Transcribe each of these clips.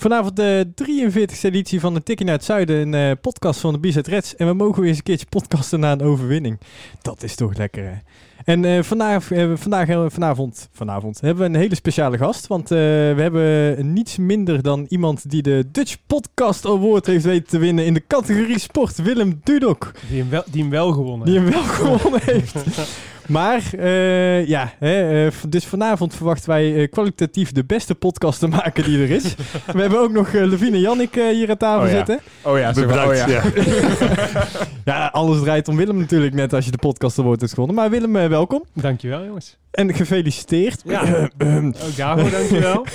Vanavond de 43e editie van de Tikkie naar het Zuiden, een eh, podcast van de Bizet Reds. En we mogen weer eens een keertje podcasten na een overwinning. Dat is toch lekker, hè? En eh, vandaag, eh, vandaag, vanavond, vanavond hebben we een hele speciale gast. Want we hebben niets minder dan iemand die de Dutch Podcast Award heeft weten te winnen in de categorie sport. Willem Dudok. Die hem wel, die hem wel gewonnen Die hem wel gewonnen heeft. Maar eh, ja, hè, eh, dus vanavond verwachten wij eh, kwalitatief de beste podcast te maken die er is. We hebben ook nog uh, Levine en Jannik eh, hier aan tafel Oh ja. zitten. Oh ja, zo Bedankt, oh ja. Ja, alles draait om Willem natuurlijk net als je de podcast award hebt gewonnen. Maar Willem, welkom. Dankjewel, jongens. En gefeliciteerd. Ja. Eh, Ook daarvoor dankjewel.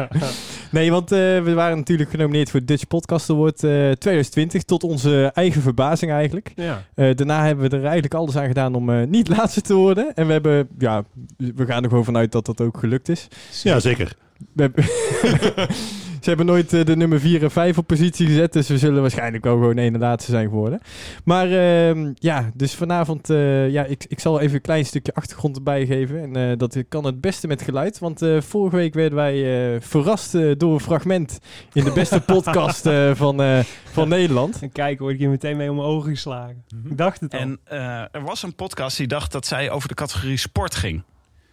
nee, want eh, we waren natuurlijk genomineerd voor Dutch Podcast Award eh, 2020. Tot onze eigen verbazing eigenlijk. ja. Eh, daarna hebben we er eigenlijk alles aan gedaan om eh, niet laatste te worden. En we hebben, ja, we gaan er gewoon vanuit dat dat ook gelukt is. Ja, zeker. We hebben- Ze hebben nooit eh, de nummer 4 en 5 op positie gezet. Dus we zullen waarschijnlijk wel gewoon één en laatste zijn geworden. Maar ehm, ja, dus vanavond... eh, ja, ik, ik zal even een klein stukje achtergrond erbij geven. En eh, dat kan het beste met geluid. Want eh, vorige week werden wij eh, verrast door een fragment... in de beste podcast eh, van, eh, van Nederland. En kijk, word ik hier meteen mee om mijn ogen geslagen. Ik dacht het al. En eh, er was een podcast die dacht dat zij over de categorie sport ging.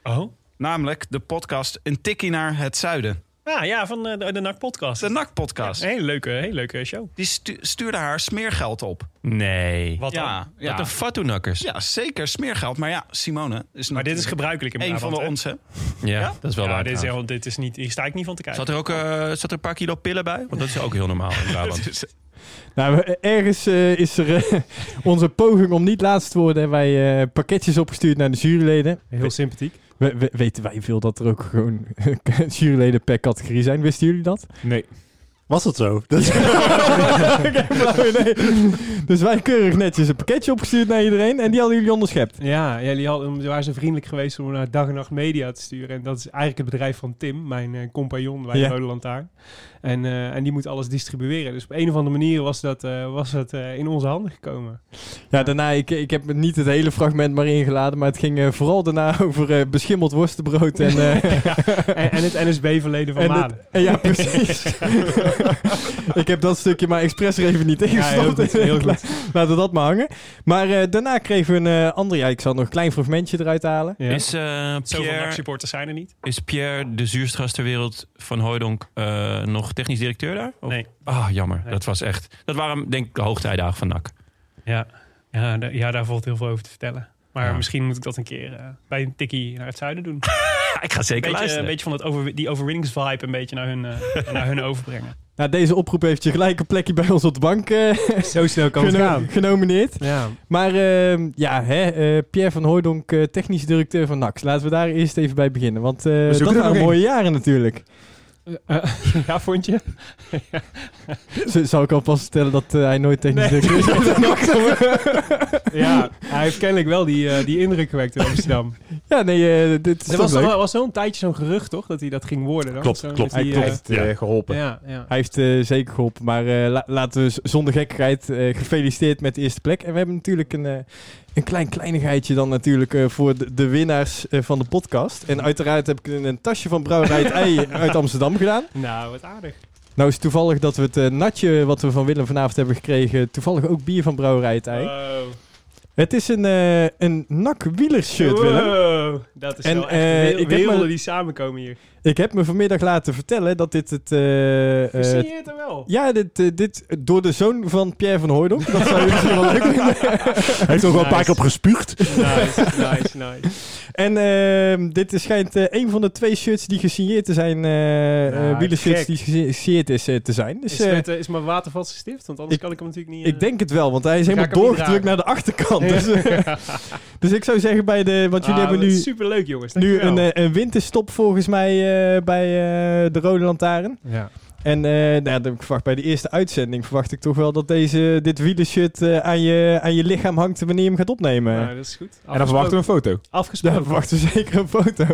oh? Namelijk de podcast Een Tikkie naar het Zuiden. Ah, ja, van de, de NAC-podcast. De NAC-podcast. Een hele leuke, hele leuke show. Die stu- stuurde haar smeergeld op. Nee. Wat ja, dan? ja. Wat een fatoenakkers. ja, zeker smeergeld. Maar ja, Simone is Maar dit is gebruikelijk in een van de hè? onze. Ja, dat is wel Ja, waar. dit is, heel- dit is niet, hier sta ik niet van te kijken. Zat er ook eh, zat er een paar kilo pillen bij? Want dat is ook heel normaal in Brabant. Nou, ergens eh, is er eh, onze poging om niet laatst te worden... en wij eh, pakketjes opgestuurd naar de juryleden. Heel sympathiek. We, we- weten wij veel dat er ook gewoon juryleden per categorie zijn. Wisten jullie dat? Nee. Was dat zo? Dus wij keurig netjes een pakketje opgestuurd naar iedereen en die hadden jullie onderschept. Ja, die hadden, waren zo vriendelijk geweest om naar Dag en Nacht Media te sturen. En dat is eigenlijk het bedrijf van Tim, mijn eh, compagnon bij Ja. de Rode Lantaarn. En, eh, en die moet alles distribueren. Dus op een of andere manier was dat, eh, was dat eh, in onze handen gekomen. Ja, daarna, ik, ik heb niet het hele fragment maar ingeladen, maar het ging vooral daarna over eh, beschimmeld worstenbrood en... eh, en, en het NSB-verleden van en het- Maden. en ja, precies. ik heb dat stukje maar expres er even niet Ja, heel ingestopt. goed, heel goed. Laten we dat maar hangen. Maar eh, daarna kregen we een eh andere... Ja, ik zal nog een klein fragmentje eruit halen. Ja. Is, eh, Zoveel Pierre, NAC-supporters zijn er niet. is Pierre, de zuurstras ter wereld van Hooydonk, eh, nog technisch directeur daar? Of- Nee. Ah, jammer. Nee. Dat was echt... Dat waren denk ik de hoogtijdagen van NAC. Ja, ja, ja daar valt heel veel over te vertellen. Maar Ja. misschien moet ik dat een keer eh, bij een tikkie naar het zuiden doen. ik ga zeker beetje, een beetje van het over, die overwinningsvibe een beetje naar hun, eh, naar hun overbrengen. Nou, deze oproep heeft je gelijk een plekje bij ons op de bank eh, Zo snel kan het gaan. genomineerd. Ja. Maar ehm, ja, hè, eh, Pierre van Hooydonk, eh, technisch directeur van NAX. Laten we daar eerst even bij beginnen. Want eh, dat waren nog mooie jaren natuurlijk. Eh, ja, vond je? Z- Zal ik alvast vertellen dat eh, hij nooit technisch Nee. directeur is? Ja, hij heeft kennelijk wel die, eh, die indruk gewekt in Amsterdam. ja, nee, eh, dit is Er was, er was zo'n tijdje zo'n gerucht, toch? Dat hij dat ging worden. Dan? Klopt, Zo, klopt. Hij eh, heeft eh, geholpen. Ja, ja. Hij heeft eh, zeker geholpen. Maar eh, la- laten we zonder gekkigheid eh, gefeliciteerd met de eerste plek. En we hebben natuurlijk een, eh, een klein kleinigheidje dan natuurlijk eh, voor de, de winnaars eh, van de podcast. En uiteraard heb ik een, tasje van Brouwerij het Ei uit Amsterdam gedaan. Nou, wat aardig. Nou is het toevallig dat we het eh, natje wat we van Willem vanavond hebben gekregen, toevallig ook bier van Brouwerij het Ei. Wow. Het is een, een nak wielershirt, Willem. Wow, Dat is En, wel echt werelden die samenkomen hier. Ik heb me vanmiddag laten vertellen dat dit het... eh, eh, Zie je het er wel? ja, dit, eh, dit door de zoon van Pierre van Hooydonk. Dat zou je misschien wel leuk vinden. Hij heeft ook wel een paar keer op gespuugd. Nice, nice, nice. En ehm, dit is- schijnt eh, een van de twee shirts die gesigneerd te zijn. eh eh, Nou, die gesi- gesigneerd is eh, te zijn. Dus is, eh, met, eh, is mijn watervatse stift? Want anders Ik- kan ik hem natuurlijk niet... ik eh, denk het wel, want hij is helemaal doorgedrukt naar de achterkant. Ja. Dus, eh, dus ik zou zeggen bij de... Want jullie Ah, hebben nu, Super leuk, jongens. nu een, eh, een winterstop volgens mij eh, bij eh, de Rode Lantaarn. ja. En eh, nou, dan verwacht bij de eerste uitzending verwacht ik toch wel dat deze, dit wielershirt eh, aan, je, aan je lichaam hangt wanneer je hem gaat opnemen. Nou, dat is goed. En dan verwachten we een foto. Afgesproken. verwachten we zeker een foto.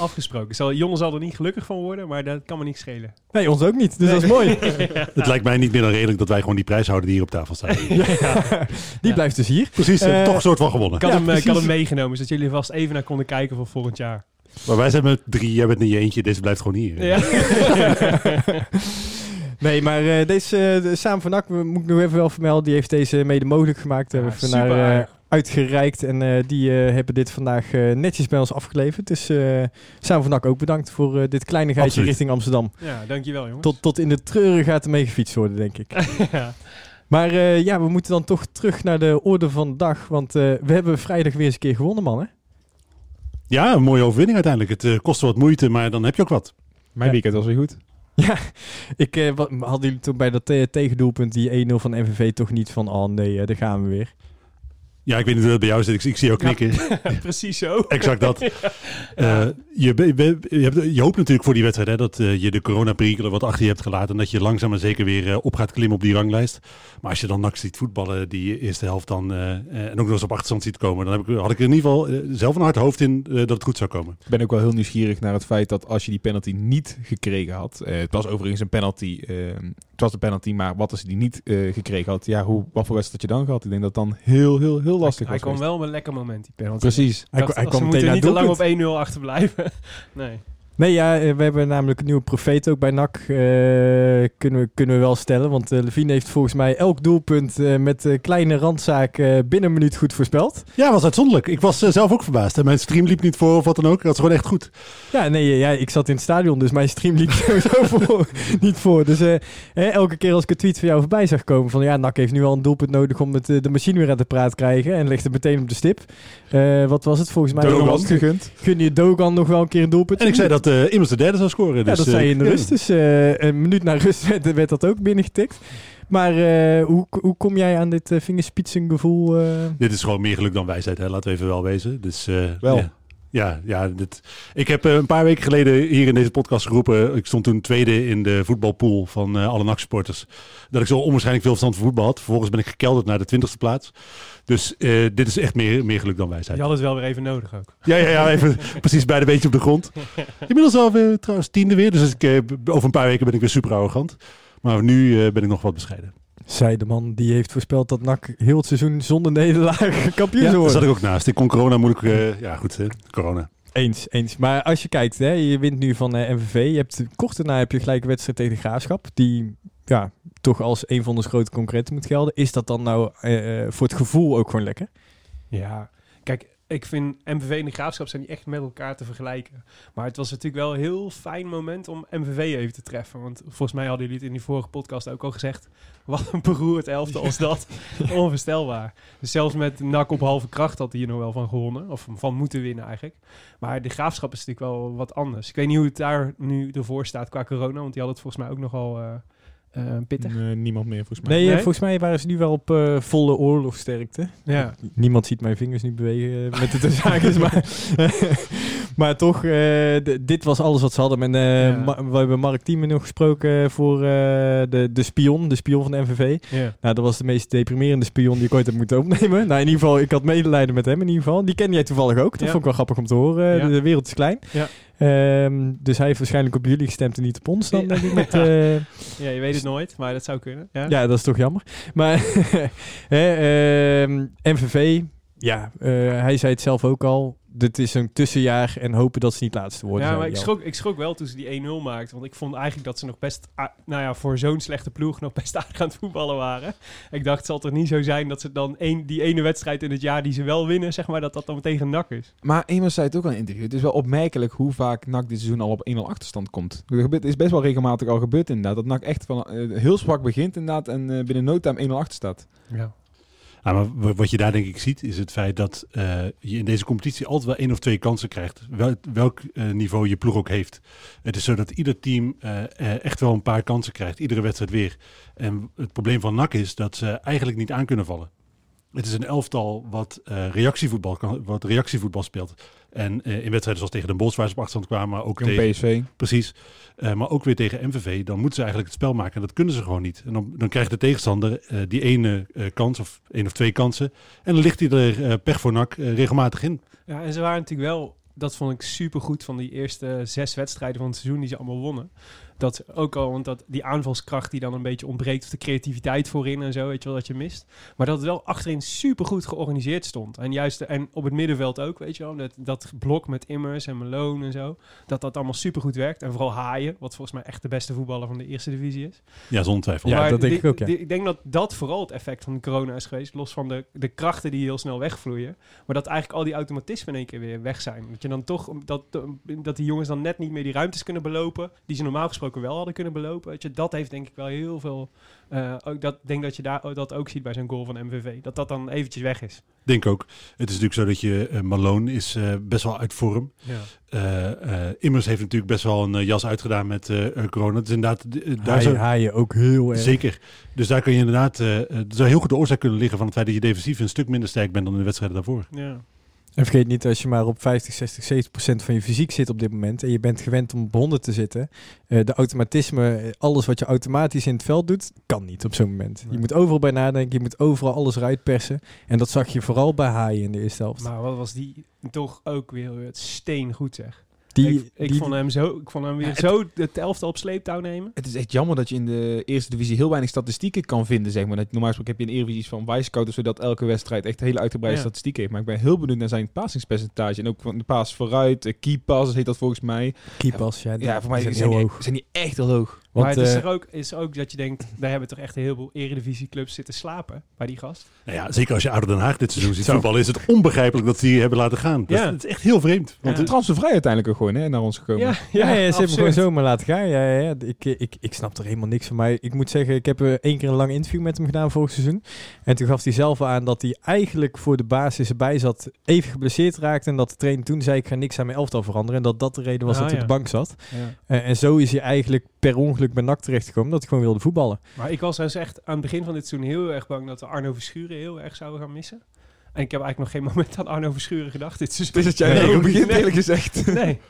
Afgesproken. Zal, Jonne zal er niet gelukkig van worden, maar dat kan me niet schelen. Nee, ons ook niet. Dus dat is mooi. Het lijkt mij niet meer dan redelijk dat wij gewoon die prijs houden die hier op tafel staat. Die blijft dus hier. Precies, eh, Eh, toch een soort van gewonnen. Ik had, Ja, hem, eh, ik had precies. hem meegenomen, zodat jullie vast even naar konden kijken voor volgend jaar. Maar wij zijn met drie, jij bent in je eentje, deze blijft gewoon hier. Ja. Nee, maar eh, deze eh, de Samen van Ak, we- moet ik nog even wel vermelden, die heeft deze mede mogelijk gemaakt. Daar Ja, hebben we naar eh, aardig. uitgereikt en eh, die eh, hebben dit vandaag eh, netjes bij ons afgeleverd. Dus eh Samen van Ak ook bedankt voor eh, dit kleinigheidje Absoluut. richting Amsterdam. ja, dankjewel jongens. Tot, tot in de treuren gaat er mee gefietst worden, denk ik. ja. Maar eh, ja, we moeten dan toch terug naar de orde van de dag. Want eh, we hebben vrijdag weer eens een keer gewonnen, man. Hè? Ja, een mooie overwinning uiteindelijk. Het eh, kostte wat moeite, maar dan heb je ook wat. Mijn Ja. weekend was weer goed. Ja, ik eh, wat, hadden jullie toen bij dat eh, tegendoelpunt, die 1-0 van MVV, toch niet van, oh nee, eh, daar gaan we weer. Ja, ik weet niet hoe dat bij jou zit. Ik, ik zie jou knikken. Precies zo. Exact dat. Eh, je, je, hebt, je hoopt natuurlijk voor die wedstrijd hè, dat eh, je de coronaperikelen wat achter je hebt gelaten. En dat je langzaam maar zeker weer eh, op gaat klimmen op die ranglijst. Maar als je dan NAC ziet voetballen, die eerste helft dan. en ook nog eens op achterstand ziet komen. Dan heb ik, had ik er in ieder geval zelf een hard hoofd in dat het goed zou komen. Ik ben ook wel heel nieuwsgierig naar het feit dat als je die penalty niet gekregen had. het was overigens een penalty. Het was een penalty, maar wat als je die niet eh, gekregen had? Ja, hoe, wat voor wedstrijd had je dan gehad? Ik denk dat dan heel, heel, heel lastig Hij was. kwam geweest. wel op een lekker moment, die penalty. Precies. Hij, Dacht, hij kwam moeten naar niet te lang op 1-0 achterblijven. nee. Nee, ja, eh, we hebben namelijk een nieuwe profeet ook bij NAC. eh, kunnen, we, kunnen we wel stellen. Want eh Levine heeft volgens mij elk doelpunt eh, met eh, kleine randzaak eh, binnen een minuut goed voorspeld. Ja, was uitzonderlijk. Ik was zelf ook verbaasd. En mijn stream liep niet voor of wat dan ook. Dat is gewoon echt goed. Ja, nee, ja, ik zat in het stadion, dus mijn stream liep sowieso voor, niet voor. Dus eh, eh, elke keer als ik een tweet van jou voorbij zag komen van ja, NAC heeft nu al een doelpunt nodig om het, eh, de machine weer aan de praat te krijgen. En legt het meteen op de stip. Eh, wat was het volgens mij? Dogan. Gegund. Gun je Dogan nog wel een keer een doelpunt? En ik zei dat eh immers de derde zou scoren. Ja, Dus, dat eh, zei je in de ja. rust. Dus eh, een minuut na rust werd, werd dat ook binnengetikt. Maar eh, hoe, hoe kom jij aan dit uh, vingerspitsengevoel? eh? Dit is gewoon meer geluk dan wijsheid, hè? laten we even wel wezen. Dus, eh, Wel. Ja. Ja, ja dit, ik heb eh, een paar weken geleden hier in deze podcast geroepen. Ik stond toen tweede in de voetbalpool van eh alle NAC-supporters. Dat ik zo onwaarschijnlijk veel verstand van voetbal had. Vervolgens ben ik gekelderd naar de twintigste plaats. Dus eh, dit is echt meer, meer geluk dan wijsheid. Je had het wel weer even nodig ook. Ja, ja, ja even precies bij de beetje op de grond. Inmiddels alweer trouwens tiende weer. Dus ik, eh, over een paar weken ben ik weer super arrogant. Maar nu eh, ben ik nog wat bescheiden. Zei de man die heeft voorspeld dat NAC heel het seizoen zonder nederlaag kampioen Ja, daar zat ik ook naast. Ik kon corona moeilijk... eh, ja, goed, hè? corona. Eens, eens. Maar als je kijkt, hè, je wint nu van eh, MVV. Je hebt, kort daarna heb je gelijk een wedstrijd tegen de Graafschap. Die ja, toch als een van onze grote concurrenten moet gelden. Is dat dan nou eh, eh, voor het gevoel ook gewoon lekker? Ja, kijk, ik vind MVV en de Graafschap zijn niet echt met elkaar te vergelijken. Maar het was natuurlijk wel een heel fijn moment om MVV even te treffen. Want volgens mij hadden jullie het in die vorige podcast ook al gezegd. Wat een beroerd elftal als dat. Onvoorstelbaar. Dus zelfs met NAC op halve kracht had hij hier nog wel van gewonnen. Of van moeten winnen eigenlijk. Maar de Graafschap is natuurlijk wel wat anders. Ik weet niet hoe het daar nu ervoor staat qua corona. Want die had het volgens mij ook nogal eh, pittig. Nee, niemand meer volgens mij. Nee, eh, Nee? volgens mij waren ze nu wel op eh, volle oorlogsterkte. Ja. Niemand ziet mijn vingers nu bewegen eh, met de zaakjes, maar, maar toch, eh, dit was alles wat ze hadden. En, eh, Ja. Ma- we hebben Mark Thieme nog gesproken voor eh, de, de spion, de spion van de MVV. ja. Nou, dat was de meest deprimerende spion die ik ooit heb moeten opnemen. Nou, in ieder geval, ik had medelijden met hem in ieder geval. Die kende jij toevallig ook. Dat vond ik wel grappig om te horen. De, de wereld is klein. Ja. Ehm, dus hij heeft waarschijnlijk op jullie gestemd en niet op ons dan, Ja. denk ik. Met, ja, je weet het nooit. Maar dat zou kunnen. Ja. ja, dat is toch jammer. Maar hè, ehm, MVV, ja, hij zei het zelf ook al. Dit is een tussenjaar en hopen dat ze niet laatste worden. Ja, maar ik schrok, ik schrok wel toen ze die 1-0 maakten. Want ik vond eigenlijk dat ze nog best, nou ja, voor zo'n slechte ploeg nog best aardig aan het voetballen waren. Ik dacht, het zal toch niet zo zijn dat ze dan één, die ene wedstrijd in het jaar die ze wel winnen, zeg maar, dat dat dan meteen een nak is. Maar iemand zei het ook al in een interview. Het is wel opmerkelijk hoe vaak NAC dit seizoen al op 1-0 achterstand komt. Gebeurt- Het is best wel regelmatig al gebeurd inderdaad. Dat NAC echt van, eh, heel zwak begint inderdaad en eh, binnen no time 1-0 achter staat. Ja. Ah, maar wa- wat je daar denk ik ziet, is het feit dat eh, je in deze competitie altijd wel één of twee kansen krijgt. Wel, welk eh, niveau je ploeg ook heeft. Het is zo dat ieder team eh, echt wel een paar kansen krijgt. Iedere wedstrijd weer. En het probleem van NAC is dat ze eigenlijk niet aan kunnen vallen. Het is een elftal wat, eh, reactievoetbal, kan, wat reactievoetbal speelt. En eh, in wedstrijden zoals tegen Den Bosch waar ze op achterstand kwamen, maar ook tegen, PSV. Precies. Eh, maar ook weer tegen MVV. Dan moeten ze eigenlijk het spel maken. En dat kunnen ze gewoon niet. En dan, dan krijgt de tegenstander die ene eh, kans of één of twee kansen. En dan ligt hij er eh, pech voor nak regelmatig in. Ja, en ze waren natuurlijk wel, dat vond ik supergoed van die eerste zes wedstrijden van het seizoen die ze allemaal wonnen. Dat ook al, want dat die aanvalskracht die dan een beetje ontbreekt, of de creativiteit voorin en zo, weet je wel, dat je mist. Maar dat het wel achterin supergoed georganiseerd stond. En juist, en op het middenveld ook, weet je wel, dat, dat blok met Immers en Malone en zo, dat dat allemaal supergoed werkt. En vooral Haaien, wat volgens mij echt de beste voetballer van de eerste divisie is. Ja, zonder twijfel. Ja, Maar dat denk die- ik ook, ja. die- ik denk dat dat vooral het effect van de corona is geweest. Los van de, de krachten die heel snel wegvloeien. Maar dat eigenlijk al die automatismen in één keer weer weg zijn. Dat je dan toch, dat, dat die jongens dan net niet meer die ruimtes kunnen belopen. Die ze normaal gesproken wel hadden kunnen belopen. Weet je, dat heeft denk ik wel heel veel. eh, ook dat, denk dat je daar ook- dat ook ziet bij zo'n goal van MVV. Dat dat dan eventjes weg is. Denk ook. Het is natuurlijk zo dat je eh, Malone is eh, best wel uit vorm. Ja. Eh, eh, Immers heeft natuurlijk best wel een jas uitgedaan met corona. Het is inderdaad, daar Haaien, zou, haaien ook heel erg. Zeker. Dus daar kun je inderdaad, eh er zou heel goed de oorzaak kunnen liggen van het feit dat je defensief een stuk minder sterk bent dan in de wedstrijden daarvoor. Ja. En vergeet niet, als je maar op 50, 60, 70 procent van je fysiek zit op dit moment en je bent gewend om op 100 te zitten, eh, de automatisme, eh, alles wat je automatisch in het veld doet, kan niet op zo'n moment. Je moet overal bij nadenken, je moet overal alles eruit persen. En dat zag je vooral bij Haaien in de eerste helft. Maar wat was die toch ook weer het steen goed zeg. Die, ik, ik die- vond hem zo, ik vond hem weer Ja, het- zo het elftal op sleeptouw nemen. Het is echt jammer dat je in de eerste divisie heel weinig statistieken kan vinden, zeg maar. Dat, normaal gesproken heb je in Eredivisie van Wisecout, zodat elke wedstrijd echt hele uitgebreide Ja. statistieken heeft. Maar ik ben heel benieuwd naar zijn passingspercentage. En ook van de paas vooruit, de key passes heet dat volgens mij. keepers, ja, die Ja, voor mij zijn zijn, heel hoog. zijn die echt heel hoog. Want, maar het is eh, er ook, is ook dat je denkt, daar hebben toch echt een heleboel eredivisieclubs zitten slapen bij die gast. Nou ja, zeker als je Ouder Den Haag dit seizoen ziet voetballen, is het onbegrijpelijk dat ze die hebben laten gaan. Dat, Ja. is, het is echt heel vreemd. Want Ja. Transfervrij uiteindelijk ook gewoon hè, naar ons gekomen. Ja, ja, ze hebben gewoon zomaar laten gaan. Ja, ja, ja. Ik, ik, ik snap er helemaal niks van. Maar ik moet zeggen, ik heb eh, één keer een lang interview met hem gedaan vorig seizoen. En toen gaf hij zelf aan dat hij eigenlijk voor de basis erbij zat, even geblesseerd raakte. En dat de trainer toen zei, ik ga niks aan mijn elftal veranderen. En dat dat de reden was Ah, dat hij ja. op de bank zat. Ja. Eh, en zo is hij eigenlijk per ongeluk bij NAC terechtgekomen, dat hij gewoon wilde voetballen. Maar ik was dus echt aan het begin van dit seizoen heel erg bang dat we Arno Verschuren heel erg zouden gaan missen. En ik heb eigenlijk nog geen moment aan Arno Verschuren gedacht dit seizoen. Dus dat jij Nee, nee. eerlijk gezegd. Nee.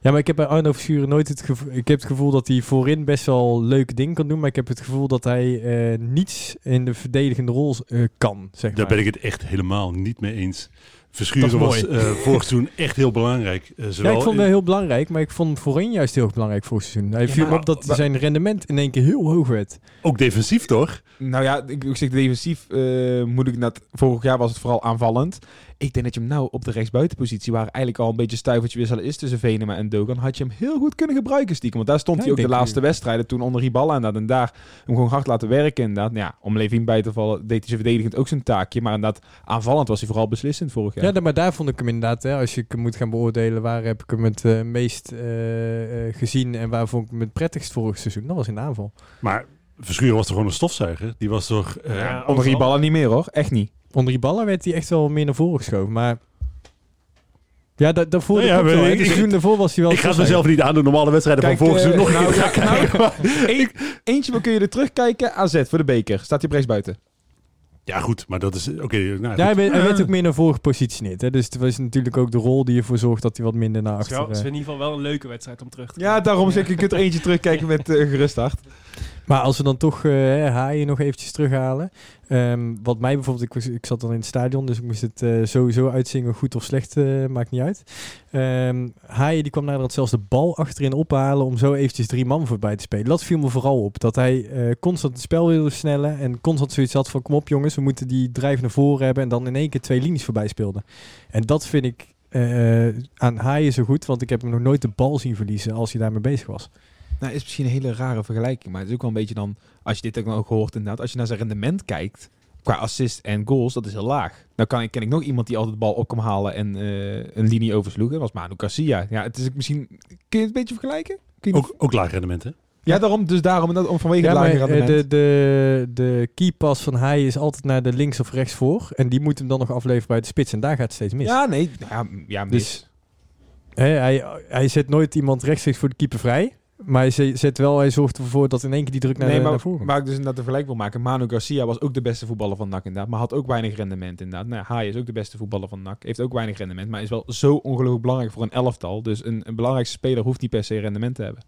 Ja, maar ik heb bij Arno Verschuren nooit het gevoel... Ik heb het gevoel dat hij voorin best wel leuke dingen kan doen. Maar ik heb het gevoel dat hij eh, niets in de verdedigende rol eh, kan, zeg Daar maar. ben ik het echt helemaal niet mee eens. Verschuren was eh vorig seizoen echt heel belangrijk. Eh, Ja, zowel ik vond hem heel belangrijk, maar ik vond hem voorin juist heel belangrijk voor het seizoen. Hij Ja, viel maar- op dat maar- zijn rendement in één keer heel hoog werd. ook defensief toch? Nou ja, ik, ik zeg defensief eh, moet ik net... Vorig jaar was het vooral aanvallend. Ik denk dat je hem nou op de rechtsbuitenpositie, waar eigenlijk al een beetje stuivertje wisselen is tussen Venema en Dogan, had je hem heel goed kunnen gebruiken stiekem. Want daar stond Ja, hij ook de laatste wedstrijden toen onder Riballa inderdaad. En daar hem gewoon hard laten werken inderdaad. Nou Ja, om Levin bij te vallen deed hij ze verdedigend ook zijn taakje. Maar inderdaad, aanvallend was hij vooral beslissend vorig jaar. Ja, maar daar vond ik hem inderdaad, hè, als je hem moet gaan beoordelen, waar heb ik hem het eh, meest eh, eh, gezien en waar vond ik hem het prettigst vorig seizoen? Dat was in de aanval. Maar Verschuren was toch gewoon een stofzuiger? Die was toch... eh, Ja, onder. Riballa niet meer hoor, echt niet. Onder die ballen werd hij echt wel meer naar voren geschoven, maar... Ja, da daarvoor, Nou ja, dat klopt maar wel, hè. ik- Het ik- seizoen daarvoor was hij wel... ik ga het mezelf niet aan de normale wedstrijden Kijk, van vorig eh, seizoen nog nou, ja, kijken. nou, eentje maar kun je er terugkijken. AZ voor de beker. Staat hij op rechts buiten. Ja goed, maar dat is... Oké, nou, Ja, goed. hij werd, hij werd ook meer naar voren gepositioneerd. Hè? Dus het was natuurlijk ook de rol die ervoor zorgt dat hij wat minder naar achter... het is eh, in ieder geval wel een leuke wedstrijd om terug te Ja, daarom zeg ik, je kunt er eentje terugkijken met eh, gerust hart. Maar als we dan toch hè, Haaien nog eventjes terughalen. Ehm, wat mij bijvoorbeeld, ik, ik zat dan in het stadion, dus ik moest het eh, sowieso uitzingen, goed of slecht, eh, maakt niet uit. Ehm Haaien die kwam naderhand zelfs de bal achterin ophalen om zo eventjes drie man voorbij te spelen. Dat viel me vooral op, dat hij constant het spel wilde versnellen en constant zoiets had van kom op jongens, we moeten die drijf naar voren hebben en dan in één keer twee linies voorbij speelde. En dat vind ik aan Haaien zo goed, want ik heb hem nog nooit de bal zien verliezen als hij daarmee bezig was. Nou, is misschien een hele rare vergelijking, maar het is ook wel een beetje dan, als je dit ook ook gehoord inderdaad, als je naar zijn rendement kijkt, qua assist en goals, dat is heel laag. Nou kan ik, ken ik nog iemand die altijd de bal op kan halen en eh, een linie oversloeg, dat was Manu Garcia. Ja, het is misschien, kun je het een beetje vergelijken? Kun je Ook, ook laag rendement, hè? Ja, daarom, dus daarom, dat, om vanwege Ja, het maar lage eh, rendement. de, de, de keypass van hij is altijd naar de links of rechts voor. En die moet hem dan nog afleveren bij de spits. En daar gaat het steeds mis. Ja, nee. Ja, ja mis. Dus- hij, hij zet nooit iemand rechtstreeks voor de keeper vrij. Maar hij zet wel, hij zorgt ervoor dat in één keer die druk naar, nee, de, naar maar voren. waar ik dus inderdaad een vergelijk wil maken. Manu Garcia was ook de beste voetballer van NAC inderdaad. Maar had ook weinig rendement inderdaad. Nou, Haai is ook de beste voetballer van NAC. Heeft ook weinig rendement. Maar is wel zo ongelooflijk belangrijk voor een elftal. Dus een, een belangrijkste speler hoeft niet per se rendement te hebben.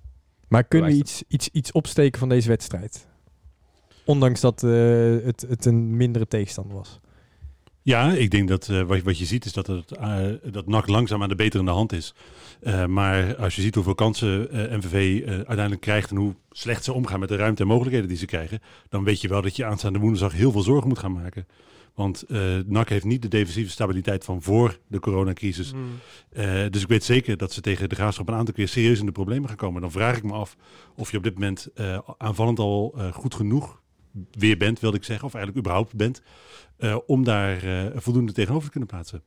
Maar kunnen we iets, iets, iets opsteken van deze wedstrijd? Ondanks dat eh, het, het een mindere tegenstander was. Ja, ik denk dat eh, wat, wat je ziet is dat, het, eh, dat NAC langzaam aan de beterende hand is. Eh, maar als je ziet hoeveel kansen MVV uiteindelijk krijgt en hoe slecht ze omgaan met de ruimte en mogelijkheden die ze krijgen, dan weet je wel dat je aanstaande woensdag heel veel zorgen moet gaan maken. Want NAC heeft niet de defensieve stabiliteit van voor de coronacrisis. Mm. Eh, dus ik weet zeker dat ze tegen de Graafschap een aantal keer serieus in de problemen gaan komen. Dan vraag ik me af of je op dit moment aanvallend al goed genoeg weer bent, wilde ik zeggen. Of eigenlijk überhaupt bent. eh, om daar eh, voldoende tegenover te kunnen plaatsen.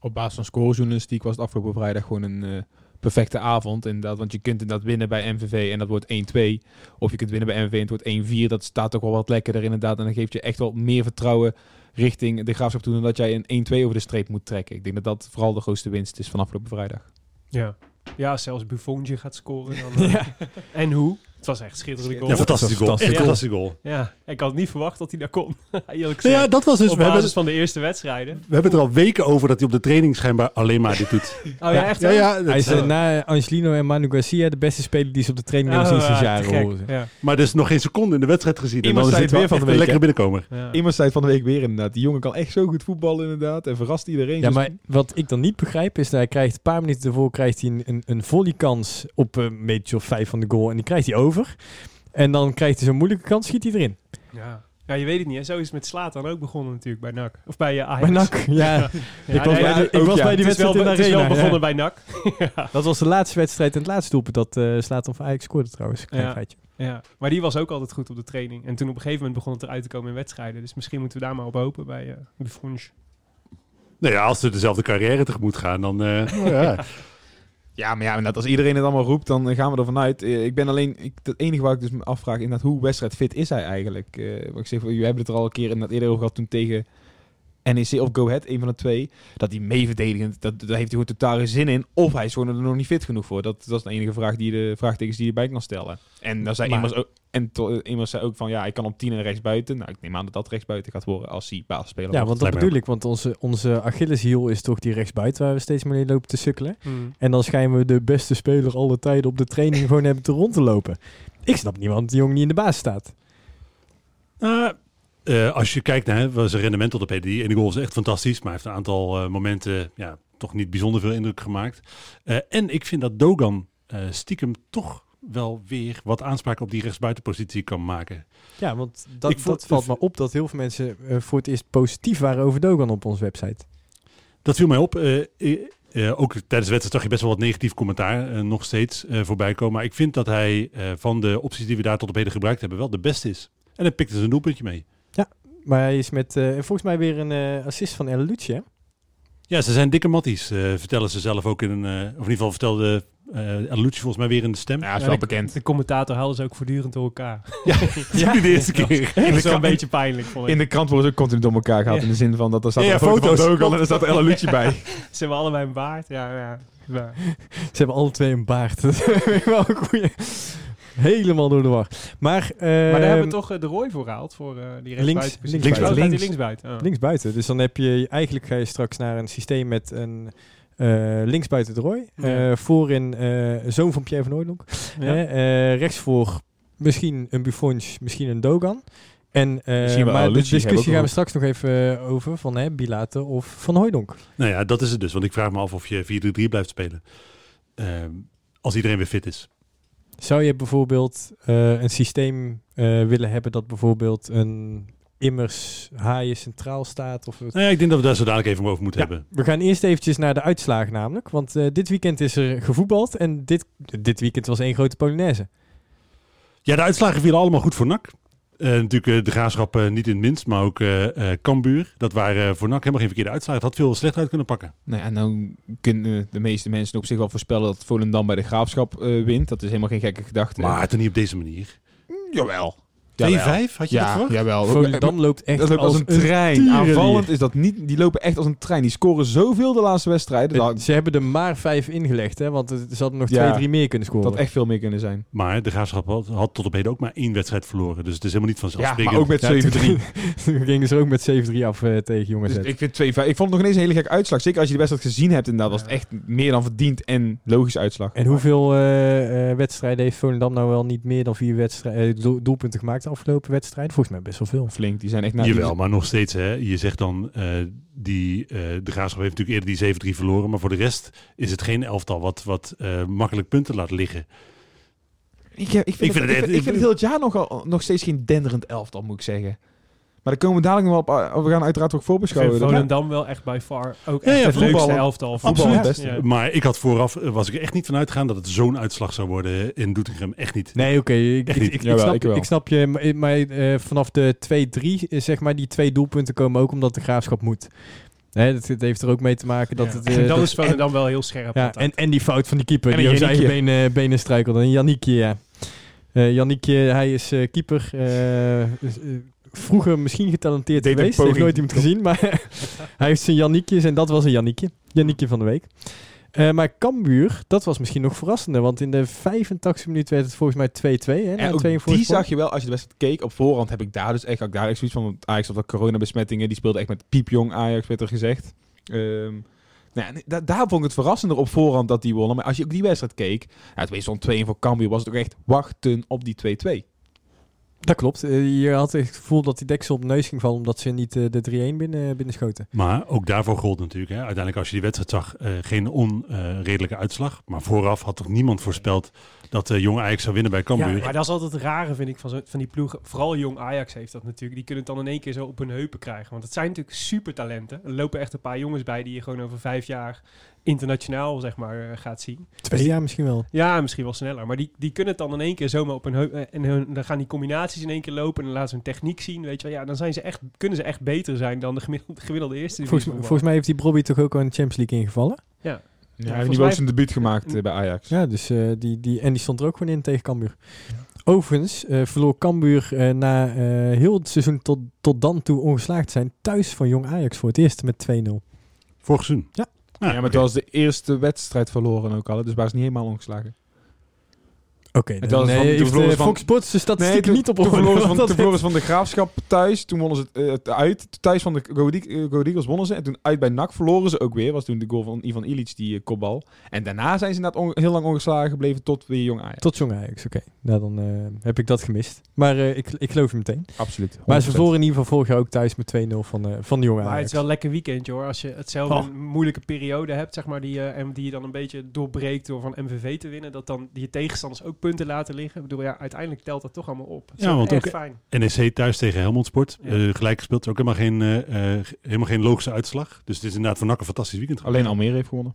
Op basis van scorejournalistiek was het afgelopen vrijdag gewoon een eh, perfecte avond. Inderdaad, want je kunt inderdaad winnen bij MVV en dat wordt 1-2. Of je kunt winnen bij MVV en het wordt 1-4. Dat staat toch wel wat lekkerder inderdaad. En dan geeft je echt wel meer vertrouwen richting de graafschap toe... dan dat jij een 1-2 over de streep moet trekken. Ik denk dat dat vooral de grootste winst is van afgelopen vrijdag. Ja. ja, zelfs Buffonje gaat scoren. Dan. En hoe? Het was echt schitterende goal. Ja, fantastische goal. fantastische goal. Ja, ik had niet verwacht dat hij daar kon. Eerlijk Nou gezegd. ja, dat was dus. op We hebben, basis van de eerste wedstrijden. we hebben het er al weken over dat hij op de training schijnbaar alleen maar dit doet. Oh ja, echt ja, ja, dat- Hij is eh, na Angelino en Manu Garcia de beste speler die ze op de training hebben Oh, sinds ja, jaren. Ja. maar er is nog geen seconde in de wedstrijd gezien. En Iemand dan is zei het weer van de een week, lekkere binnenkomer. Ja. Iemand zei het van de week weer inderdaad. Die jongen kan echt zo goed voetballen inderdaad. En verrast iedereen. Ja, Dus- maar wat ik dan niet begrijp is dat hij krijgt een paar minuten ervoor krijgt hij een, een, een volleykans op een metertje of vijf van de goal en die krijgt hij over. En dan krijgt hij zo'n moeilijke kans, schiet hij erin. Ja. ja, je weet het niet. Hè? Zo is het met Slatan ook begonnen natuurlijk bij NAC. Of bij uh, Ajax. Bij NAC, ja. Ja, ik was, nee, bij, de- ik ook was ja. bij die het is wel, wedstrijd in de het is wel arena. begonnen ja. bij NAC. ja. Dat was de laatste wedstrijd en het laatste doelpunt dat eh slaat van Ajax scoorde trouwens. Klein Ja. maar die was ook altijd goed op de training. En toen op een gegeven moment begon het eruit te komen in wedstrijden. Dus misschien moeten we daar maar op hopen bij uh, Buffonje. Nou ja, als ze dezelfde carrière tegemoet gaan, dan... eh, nou ja. Maar ja, inderdaad, als iedereen het allemaal roept, dan gaan we ervan uit. Eh, ik ben alleen, ik, het enige waar ik dus me afvraag, inderdaad, hoe wedstrijdfit is hij eigenlijk? Eh wat ik zeg, we hebben het er al een keer inderdaad eerder over gehad toen tegen NEC of Go Ahead, een van de twee. Dat hij mee verdedigend, dat, daar heeft hij gewoon totaal geen zin in. Of hij is gewoon er nog niet fit genoeg voor. Dat, dat is de enige vraag die je de vraagtekens die je bij kan stellen. En dan zei Maar- iemand ook, en to, iemand zei ook van, ja, ik kan op 10 en rechts buiten. Nou, ik neem aan dat dat rechts buiten gaat worden als hij basisspeler Ja, want dat bedoel ik. Want onze, onze Achilleshiel is toch die rechtsbuiten waar we steeds meer in lopen te sukkelen. Hmm. En dan schijnen we de beste speler alle tijden op de training gewoon hebben te rond te lopen. Ik snap waarom die jongen niet in de baas staat. Nou, eh, als je kijkt naar hè, zijn rendement tot op heden, die ene goal is echt fantastisch. Maar hij heeft een aantal eh, momenten ja, toch niet bijzonder veel indruk gemaakt. Eh, en ik vind dat Dogan stiekem toch wel weer wat aanspraak op die rechtsbuitenpositie kan maken. Ja, want dat, Ik dat valt me op dat heel veel mensen voor het eerst positief waren over Dogan op onze website. Dat viel mij op. Ook tijdens de wedstrijd zag je best wel wat negatief commentaar nog steeds eh, voorbij komen. Maar ik vind dat hij van de opties die we daar tot op heden gebruikt hebben wel de beste is. En hij pikte zijn doelpuntje mee. Maar hij is met eh, volgens mij weer een eh, assist van El Lucci, hè? Ja, ze zijn dikke matties, eh, vertellen ze zelf ook in een... eh, of in ieder geval vertelde eh El Lucci volgens mij weer in de stem. Ja, is Ja, wel de- bekend. De commentator haalde ze ook voortdurend door elkaar. Ja, ja. de eerste keer. Dat is wel een beetje pijnlijk, vond ik. In de krant worden ze ook continu door elkaar gehaald. Ja. In de zin van dat er staat Ja, ja, een foto van en er staat El bij. Ze hebben allebei een baard. Ja, ja. ja. Ze hebben alle twee een baard. Dat is wel een goeie. Helemaal door de war. Maar, Maar daar hebben ehm, we toch eh, de rooi voor gehaald. Voor eh, die links-. Oh, die Links. linksbuiten. Oh. linksbuiten. Dus dan heb je eigenlijk ga je straks naar een systeem met een eh linksbuiten de Roy. Ja. Eh, voorin eh zoon van Pierre van Hooydonk. Ja. Hè, eh, rechtsvoor misschien een Buffons, misschien een Dogan. En, eh, Misschien wel maar de discussie gaan we straks nog even over van hè, Bilater of Van Hooydonk. Nou ja, dat is het dus. Want ik vraag me af of je 4-3-3 blijft spelen. Ehm, als iedereen weer fit is. Zou je bijvoorbeeld eh, een systeem eh, willen hebben dat bijvoorbeeld een immers haaien centraal staat? Of het- Nou ja, ik denk dat we daar zo dadelijk even over moeten Ja. hebben. We gaan eerst eventjes naar de uitslagen namelijk. Want eh, dit weekend is er gevoetbald en dit, dit weekend was één grote Polonaise. Ja, de uitslagen vielen allemaal goed voor NAC. Eh, natuurlijk eh, de graafschap eh, niet in het minst, maar ook Cambuur. Dat waren voor NAC helemaal geen verkeerde uitslagen. Het had veel slechter uit kunnen pakken. Nou ja, nou kunnen de meeste mensen op zich wel voorspellen dat Volendam bij de Graafschap wint. Dat is helemaal geen gekke gedachte. Maar toch niet op deze manier. jawel. 2-5, had je dat Ja, verwacht? jawel. Volendam loopt echt dat loopt als een trein. Aanvallend is dat niet. Die lopen echt als een trein. Die scoren zoveel de laatste wedstrijden. Dat, Ze hebben er maar vijf ingelegd, hè? Want er ze hadden nog Ja. twee, drie meer kunnen scoren. dat echt veel meer kunnen zijn. Maar de graafschap had, had tot op heden ook maar één wedstrijd verloren. Dus het is helemaal niet Ja, vanzelfsprekend. maar ook met Ja, 7-3. toen, toen gingen ze ook met 7-3 af eh, tegen jongens. Dus ik, vind 2-5 ik vond het nog ineens een hele gekke uitslag. Zeker als je de wedstrijd gezien hebt. Inderdaad, was het echt meer dan verdiend en logische uitslag. En hoeveel eh, eh, wedstrijden heeft Volendam nou wel niet meer dan vier wedstrijden, doel- doelpunten gemaakt afgelopen wedstrijden? Volgens mij best wel veel. Flink. Die zijn echt naar Jawel, maar nog steeds. Hè, je zegt dan, eh, die, eh, de graafschap heeft natuurlijk eerder die 7-3 verloren. Maar voor de rest is het geen elftal wat, wat eh, makkelijk punten laat liggen. Ik, ik, vind, Ik het, vind ik, het ik vind het heel het jaar nog, al- nog steeds geen denderend elftal, moet ik zeggen. Maar daar komen we dadelijk nog wel op. uh, We gaan uiteraard ook Ik vind voorbeschouwen. Volendam wel echt bij far ook Ja, echt ja, het voetbal- leukste elftal. voetbal Absoluut. het beste. Ja. Maar ik had vooraf, eh, was ik er echt niet van uitgegaan dat het zo'n uitslag zou worden in Doetinchem. Echt niet. Nee, oké. ik, ik, snap, ik wel. ik snap je. Maar, maar, eh, vanaf de 2-3, eh, zeg maar, die twee doelpunten komen ook omdat de graafschap moet. Hè, dat, dat heeft er ook mee te maken dat Ja. het... En eh, dan dat- is Volendam wel heel scherp. Ja, en, en die fout van die keeper, En die op zijn eigen benen, benen struikelde. En Janniekje, ja. Eh Janniekje, hij is eh, keeper. Vroeger misschien getalenteerd Deed geweest. Heeft nooit iemand gezien, maar hij heeft zijn Janniekjes en dat was een Janniekje. Janniekje van de week. Eh, maar Cambuur, dat was misschien nog verrassender. Want in de 85 minuut werd het volgens mij 2-2. Hè, En ook die zag je wel als je de wedstrijd keek. Op voorhand heb ik daar dus echt, ik daar echt zoiets van. Ajax had dat coronabesmettingen. Die speelde echt met piepjong Ajax, werd er gezegd. Ehm, nou ja, daar vond ik het verrassender op voorhand dat die wonnen. Maar als je ook die wedstrijd keek. Ja, het wees zo'n 2 voor Cambuur. Was het ook echt wachten op die 2-2. Dat klopt. Eh, je had het gevoel dat die deksel op de neus ging vallen... omdat ze niet eh, de 3-1 binnen, binnenschoten. Maar ook daarvoor gold natuurlijk. Hè. Uiteindelijk als je die wedstrijd zag, eh, geen onredelijke uitslag. Maar vooraf had toch niemand voorspeld dat eh Jong Ajax zou winnen bij Cambuur. Ja, maar dat is altijd het rare, vind ik, van, zo, van die ploegen. Vooral jong Ajax heeft dat natuurlijk. Die kunnen het dan in één keer zo op hun heupen krijgen. Want het zijn natuurlijk supertalenten. Er lopen echt een paar jongens bij die je gewoon over vijf jaar internationaal, zeg maar, eh, gaat zien. Twee jaar misschien wel. Ja, misschien wel sneller. Maar die, die kunnen het dan in één keer zomaar op hun heup... eh, En hun, dan gaan die combinaties in één keer lopen en dan laten ze hun techniek zien. Weet je wel, ja, dan zijn ze echt, kunnen ze echt beter zijn dan de gemiddelde, gemiddelde eerste Volgens, volgens mij heeft die Bobby toch ook al in de Champions League ingevallen? Ja, volgens hij heeft wel zijn debuut gemaakt eh, bij Ajax. Ja, dus, eh, die, die, en die stond er ook gewoon in tegen Cambuur. Overigens eh, verloor Cambuur eh, na eh, heel het seizoen tot, tot dan toe ongeslaagd te zijn... thuis van Jong Ajax voor het eerst met 2-0. Vorig seizoen. Ja. Ja, maar het was de eerste wedstrijd verloren ook al. Dus waren ze niet helemaal ongeslagen. Oké, was nee, van- toen heeft verloren eh, ze van- Fox Sports de statistieken toen, niet op toen orde, verloren van, toen verloren ze van de Graafschap thuis. Toen wonnen ze het, eh, uit. Thuis van de Go Eag- eh, Eagles wonnen ze. En toen uit bij NAC verloren ze ook weer. Was toen de goal van Ivan Ilic, die kopbal. En daarna zijn ze inderdaad heel lang ongeslagen gebleven tot weer jong Ajax. Tot Jong Ajax, oké. Nou, dan eh, heb ik dat gemist. Maar eh, ik, ik geloof je meteen. Absoluut. Maar ze 100%. verloren in ieder geval vorig jaar ook thuis met 2-0 van, van de Jong Maar het Ajax. is wel een lekker weekend, hoor. Als je hetzelfde Oh. een moeilijke periode hebt, zeg maar, die, en die je dan een beetje doorbreekt door van MVV te winnen, dat dan die je tegenstanders ook punten laten liggen. Ik bedoel, ja, uiteindelijk telt dat toch allemaal op. Het is Ja, want ook- fijn. NEC thuis tegen Helmond Sport. Ja. eh, gelijk gespeeld. Ook helemaal geen, eh, eh, helemaal geen logische uitslag. Dus het is inderdaad voor NAC een fantastisch weekend. geweest. Alleen Almere heeft gewonnen.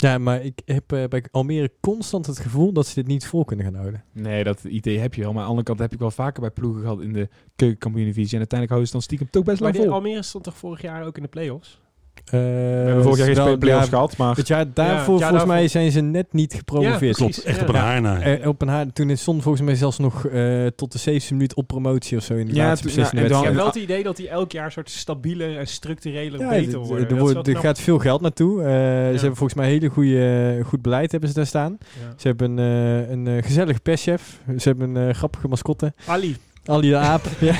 Ja, maar ik heb bij Almere constant het gevoel dat ze dit niet vol kunnen gaan houden. Nee, dat idee heb je wel. Maar aan de andere kant heb ik wel vaker bij ploegen gehad in de keukenkampioen-divisie. En uiteindelijk houden ze dan stiekem toch best Maar lang vol. Almere stond toch vorig jaar ook in de play-offs? Eh, We hebben vorig jaar geen play-offs ja, gehad, maar... Het jaar daarvoor, het volgens daarvoor. mij, zijn ze net niet gepromoveerd. Klopt, echt Ja. op een haar na. Eh, op een haar, toen stond volgens mij zelfs nog eh, tot de 7e minuut op promotie of zo in de Ja, laatste beslissende ja, Ik heb wel het idee dat die elk jaar een soort stabieler en structureler Ja, beter er, wordt- er gaat veel geld naartoe. Eh, Ze hebben volgens mij hele goede, goed beleid hebben ze daar staan. Ja. Ze hebben eh, een gezellig perschef. Ze hebben een grappige mascotte. Ali, Ali de aap. ja.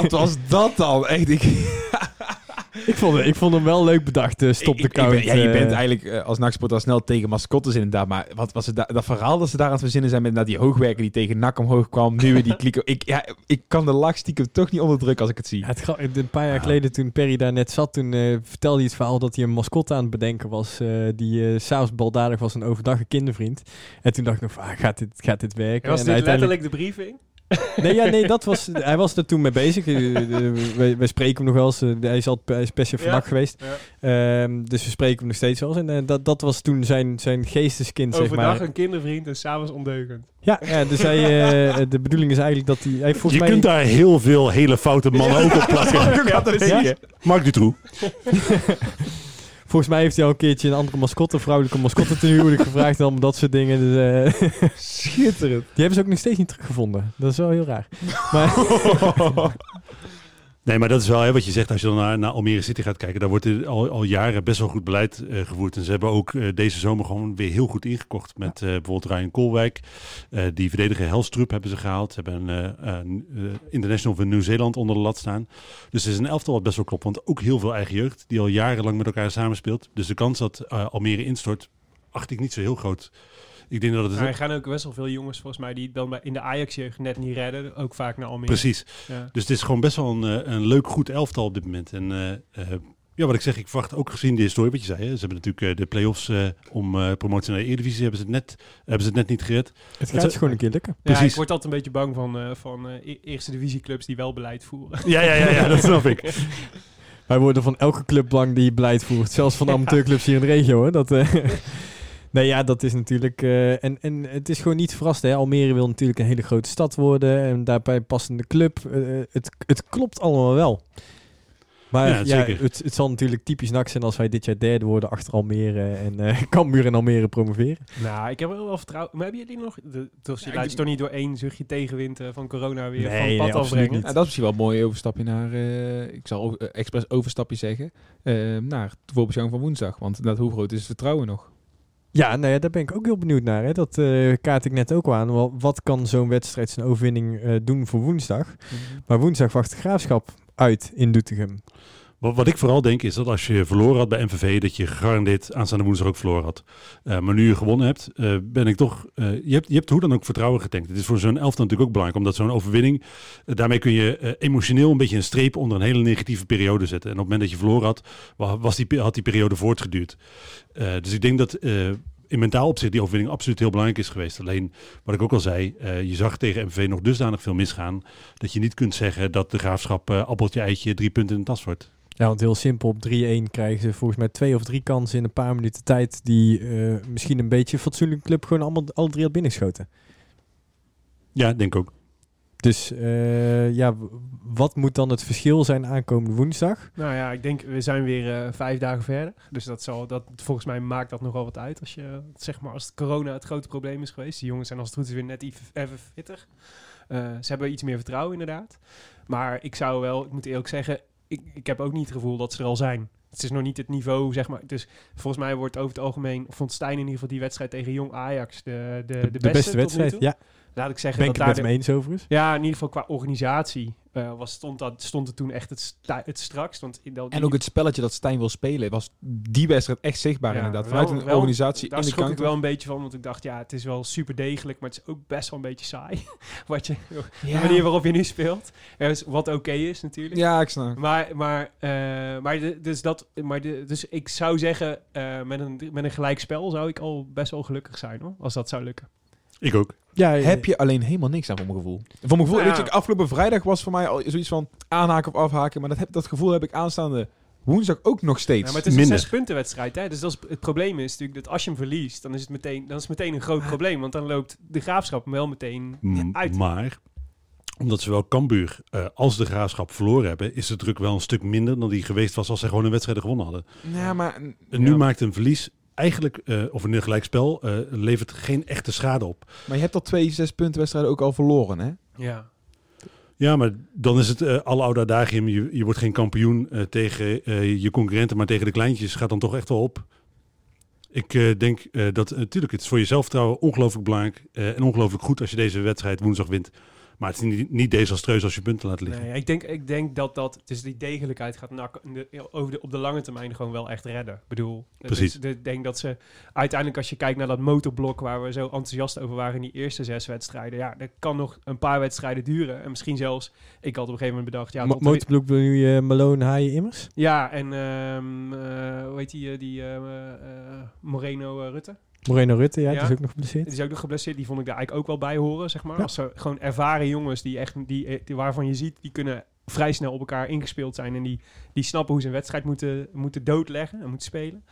Wat was dat dan? Echt, ik... ik, vond, ik vond hem wel leuk bedacht. eh, stop Ik- de ik- ik count. ben- ja, je eh. bent eigenlijk eh, als NAC-sport al snel tegen mascottes inderdaad. Maar wat was het da- dat verhaal dat ze daar aan het verzinnen zijn met dat die hoogwerker die tegen NAC omhoog kwam. Nu weer die klikken. Ik, ja, ik kan de lach stiekem toch niet onderdrukken als ik het zie. Ja, het gra- een paar jaar Ja. geleden toen Perry daar net zat, toen eh, vertelde hij het verhaal dat hij een mascotte aan het bedenken was. eh, die s'avonds baldadig was en overdag een kindervriend. En toen dacht ik nog van, ah, gaat, dit, gaat dit werken? was en dit uiteindelijk- letterlijk de briefing? Nee, ja, nee, dat was, hij was er toen mee bezig. Eh, wij, wij spreken hem nog wel eens. eh, hij is altijd hij is Ja. vannacht geweest. Ja. Ehm, dus we spreken hem nog steeds wel eens. En eh, dat, dat was toen zijn, zijn geesteskind, zeg Overdag maar. een kindervriend en s'avonds ondeugend. Ja, ja, dus hij, eh, de bedoeling is eigenlijk dat hij... hij Je volgens mij, kunt daar heel veel hele foute mannen ook op plakken. Ja, precies. Ja? Mark Dutroux. volgens mij heeft hij al een keertje een andere mascotte, een vrouwelijke mascotte ten huwelijk gevraagd. en Allemaal dat soort dingen. Dus, eh, Schitterend. die hebben ze ook nog steeds niet teruggevonden. Dat is wel heel raar. Maar, Nee, maar dat is wel hè, wat je zegt als je dan naar, naar Almere City gaat kijken. Daar wordt er al, al jaren best wel goed beleid eh, gevoerd. En ze hebben ook eh, deze zomer gewoon weer heel goed ingekocht. Met eh, bijvoorbeeld Ryan Koolwijk. Die verdediger Helstrup hebben ze gehaald. Ze hebben een international van Nieuw-Zeeland onder de lat staan. Dus het is een elftal wat best wel klopt. Want ook heel veel eigen jeugd die al jarenlang met elkaar samenspeelt. Dus de kans dat Almere instort, acht ik niet zo heel groot. Ik denk dat het... Maar er gaan ook best wel veel jongens volgens mij die dan bij- in de Ajax-jeugd net niet redden. Ook vaak naar Almere. Precies. Ja. Dus het is gewoon best wel een, eh, een leuk, goed elftal op dit moment. En eh, eh, ja, wat ik zeg, ik verwacht ook gezien de historie, wat je zei. Hè, ze hebben natuurlijk eh, de play-offs eh, om eh, promotie naar de Eredivisie, hebben ze het net, hebben ze het net niet gered. het gaat gewoon een keer lukken. Ja, Precies. ik word altijd een beetje bang van, eh, van eh, e- eerste divisieclubs die wel beleid voeren. Ja, ja, ja, ja dat snap ik. Wij worden van elke club bang die beleid voert. Zelfs van de amateurclubs hier in de regio. Hoor. Dat, eh, nee, ja, dat is natuurlijk... eh, en, en het is gewoon niet verrast. Hè. Almere wil natuurlijk een hele grote stad worden. En daarbij passende club. Eh, het, het klopt allemaal wel. Maar Ja, het, het zal natuurlijk typisch nak zijn als wij dit jaar derde worden achter Almere. En eh Cambuur en Almere promoveren. nou, ik heb er wel vertrouwen. Maar hebben jullie nog... De, dus je Ja, laat ik- je toch niet door één zuchtje tegenwind eh, van corona weer Nee, van nee, pad absoluut afbrengen? niet. Nou, dat is misschien wel een mooi overstapje naar, eh, ik zal over, eh, expres overstapje zeggen, eh, naar de voorbeschouwing van woensdag. Want dat, hoe groot is het vertrouwen nog? Ja, nou ja, daar ben ik ook heel benieuwd naar. Hè. Dat eh, kaart ik net ook aan. Wel, Wat kan zo'n wedstrijd, zijn overwinning eh, doen voor woensdag? Maar woensdag wacht de graafschap uit in Doetinchem. Wat, wat ik vooral denk is dat als je verloren had bij MVV, dat je gegarandeerd aanstaande woensdag ook verloren had. Eh, maar nu je gewonnen hebt, eh, ben ik toch. eh, je, hebt, je hebt hoe dan ook vertrouwen getankt. Het is voor zo'n elftal natuurlijk ook belangrijk, omdat zo'n overwinning. daarmee kun je emotioneel een beetje een streep onder een hele negatieve periode zetten. En op het moment dat je verloren had, wa- was die, had die periode voortgeduurd. Dus ik denk dat. in mentaal opzicht die overwinning absoluut heel belangrijk is geweest. Alleen, wat ik ook al zei, je zag tegen MVV nog dusdanig veel misgaan... dat je niet kunt zeggen dat de graafschap eh, appeltje, eitje, drie punten in de tas wordt. Ja, want heel simpel, op 3-1 krijgen ze volgens mij twee of drie kansen in een paar minuten tijd... die eh, misschien een beetje fatsoenlijke club gewoon allemaal alle drie had binnengeschoten. Ja, denk ook. Dus eh, ja, wat moet dan het verschil zijn aankomende woensdag? Nou ja, ik denk, we zijn weer eh, vijf dagen verder. Dus dat zal, dat, volgens mij maakt dat nogal wat uit. Als je, zeg maar, als het corona het grote probleem is geweest. Die jongens zijn als het goed is weer net even, even fitter. Eh, ze hebben iets meer vertrouwen, inderdaad. Maar ik zou wel, ik moet eerlijk zeggen, ik, ik heb ook niet het gevoel dat ze er al zijn. Het is nog niet het niveau, zeg maar. Dus volgens mij wordt over het algemeen, vond Stijn in ieder geval die wedstrijd tegen Jong Ajax de, de, de, beste, tot nu wedstrijd, toe. ja. Laat ik zeggen Ben ik dat het daar met de- hem eens overigens. ja, in ieder geval qua organisatie eh, was, stond, dat, stond het toen echt het, het strakst. Want in dat, En ook het spelletje dat Stijn wil spelen, was die wedstrijd echt zichtbaar Ja, inderdaad. wel- Vanuit een wel- organisatie daar in de schrok ik wel een beetje van, want ik dacht, ja, het is wel super degelijk, maar het is ook best wel een beetje saai. wat je, De manier waarop je nu speelt. Dus wat oké is natuurlijk. Ja, ik snap. Maar, maar, eh, maar, de, dus dat, maar de, dus ik zou zeggen, eh, met, een, met een gelijk spel zou ik al best wel gelukkig zijn, hoor, als dat zou lukken. Ik ook. Ja, Heb je alleen helemaal niks aan voor mijn gevoel. Voor mijn gevoel, Nou ja. weet je, afgelopen vrijdag was voor mij al zoiets van aanhaken of afhaken. Maar dat, heb, dat gevoel heb ik aanstaande woensdag ook nog steeds. Ja, maar het is Minder. een zes-punten-wedstrijd. Hè? Dus dat is, het probleem is natuurlijk dat als je hem verliest, dan is het meteen, dan is het meteen een groot probleem. Want dan loopt de graafschap wel meteen uit. Maar omdat zowel Cambuur eh, als de Graafschap verloren hebben, is de druk wel een stuk minder dan die geweest was als zij gewoon een wedstrijd gewonnen hadden. Ja, maar... En nu Ja. maakt een verlies eigenlijk, eh, of een gelijkspel, eh levert geen echte schade op. Maar je hebt al twee zes punten wedstrijden ook al verloren, hè? Ja. Ja, maar dan is het eh alle oude adagium. Je, je wordt geen kampioen eh, tegen eh, je concurrenten, maar tegen de kleintjes gaat dan toch echt wel op. Ik eh, denk eh, dat natuurlijk, het is voor je zelfvertrouwen ongelooflijk belangrijk eh, en ongelooflijk goed als je deze wedstrijd woensdag wint. Maar het is niet, niet desastreus als je punten laat liggen. Nee, ik denk, ik denk dat dat, dus die degelijkheid gaat de- over de, op de lange termijn gewoon wel echt redden. Ik bedoel, Precies. is- Ik denk dat ze uiteindelijk, als je kijkt naar dat motorblok waar we zo enthousiast over waren in die eerste zes wedstrijden, ja, dat kan nog een paar wedstrijden duren. En misschien zelfs, ik had op een gegeven moment bedacht, ja, Mo- tot de- Motorbloek wil nu eh, Malone haaien immers? Ja, en ehm, eh, hoe heet die, eh, die Moreno Rutte? Moreno Rutte, ja, Ja. die is ook nog geblesseerd. Die is ook nog geblesseerd. Die vond ik daar eigenlijk ook wel bij horen, zeg maar. Ja. Als ze gewoon ervaren jongens die echt, die, eh, die, waarvan je ziet, die kunnen vrij snel op elkaar ingespeeld zijn. En die, die snappen hoe ze een wedstrijd moeten, moeten doodleggen en moeten spelen.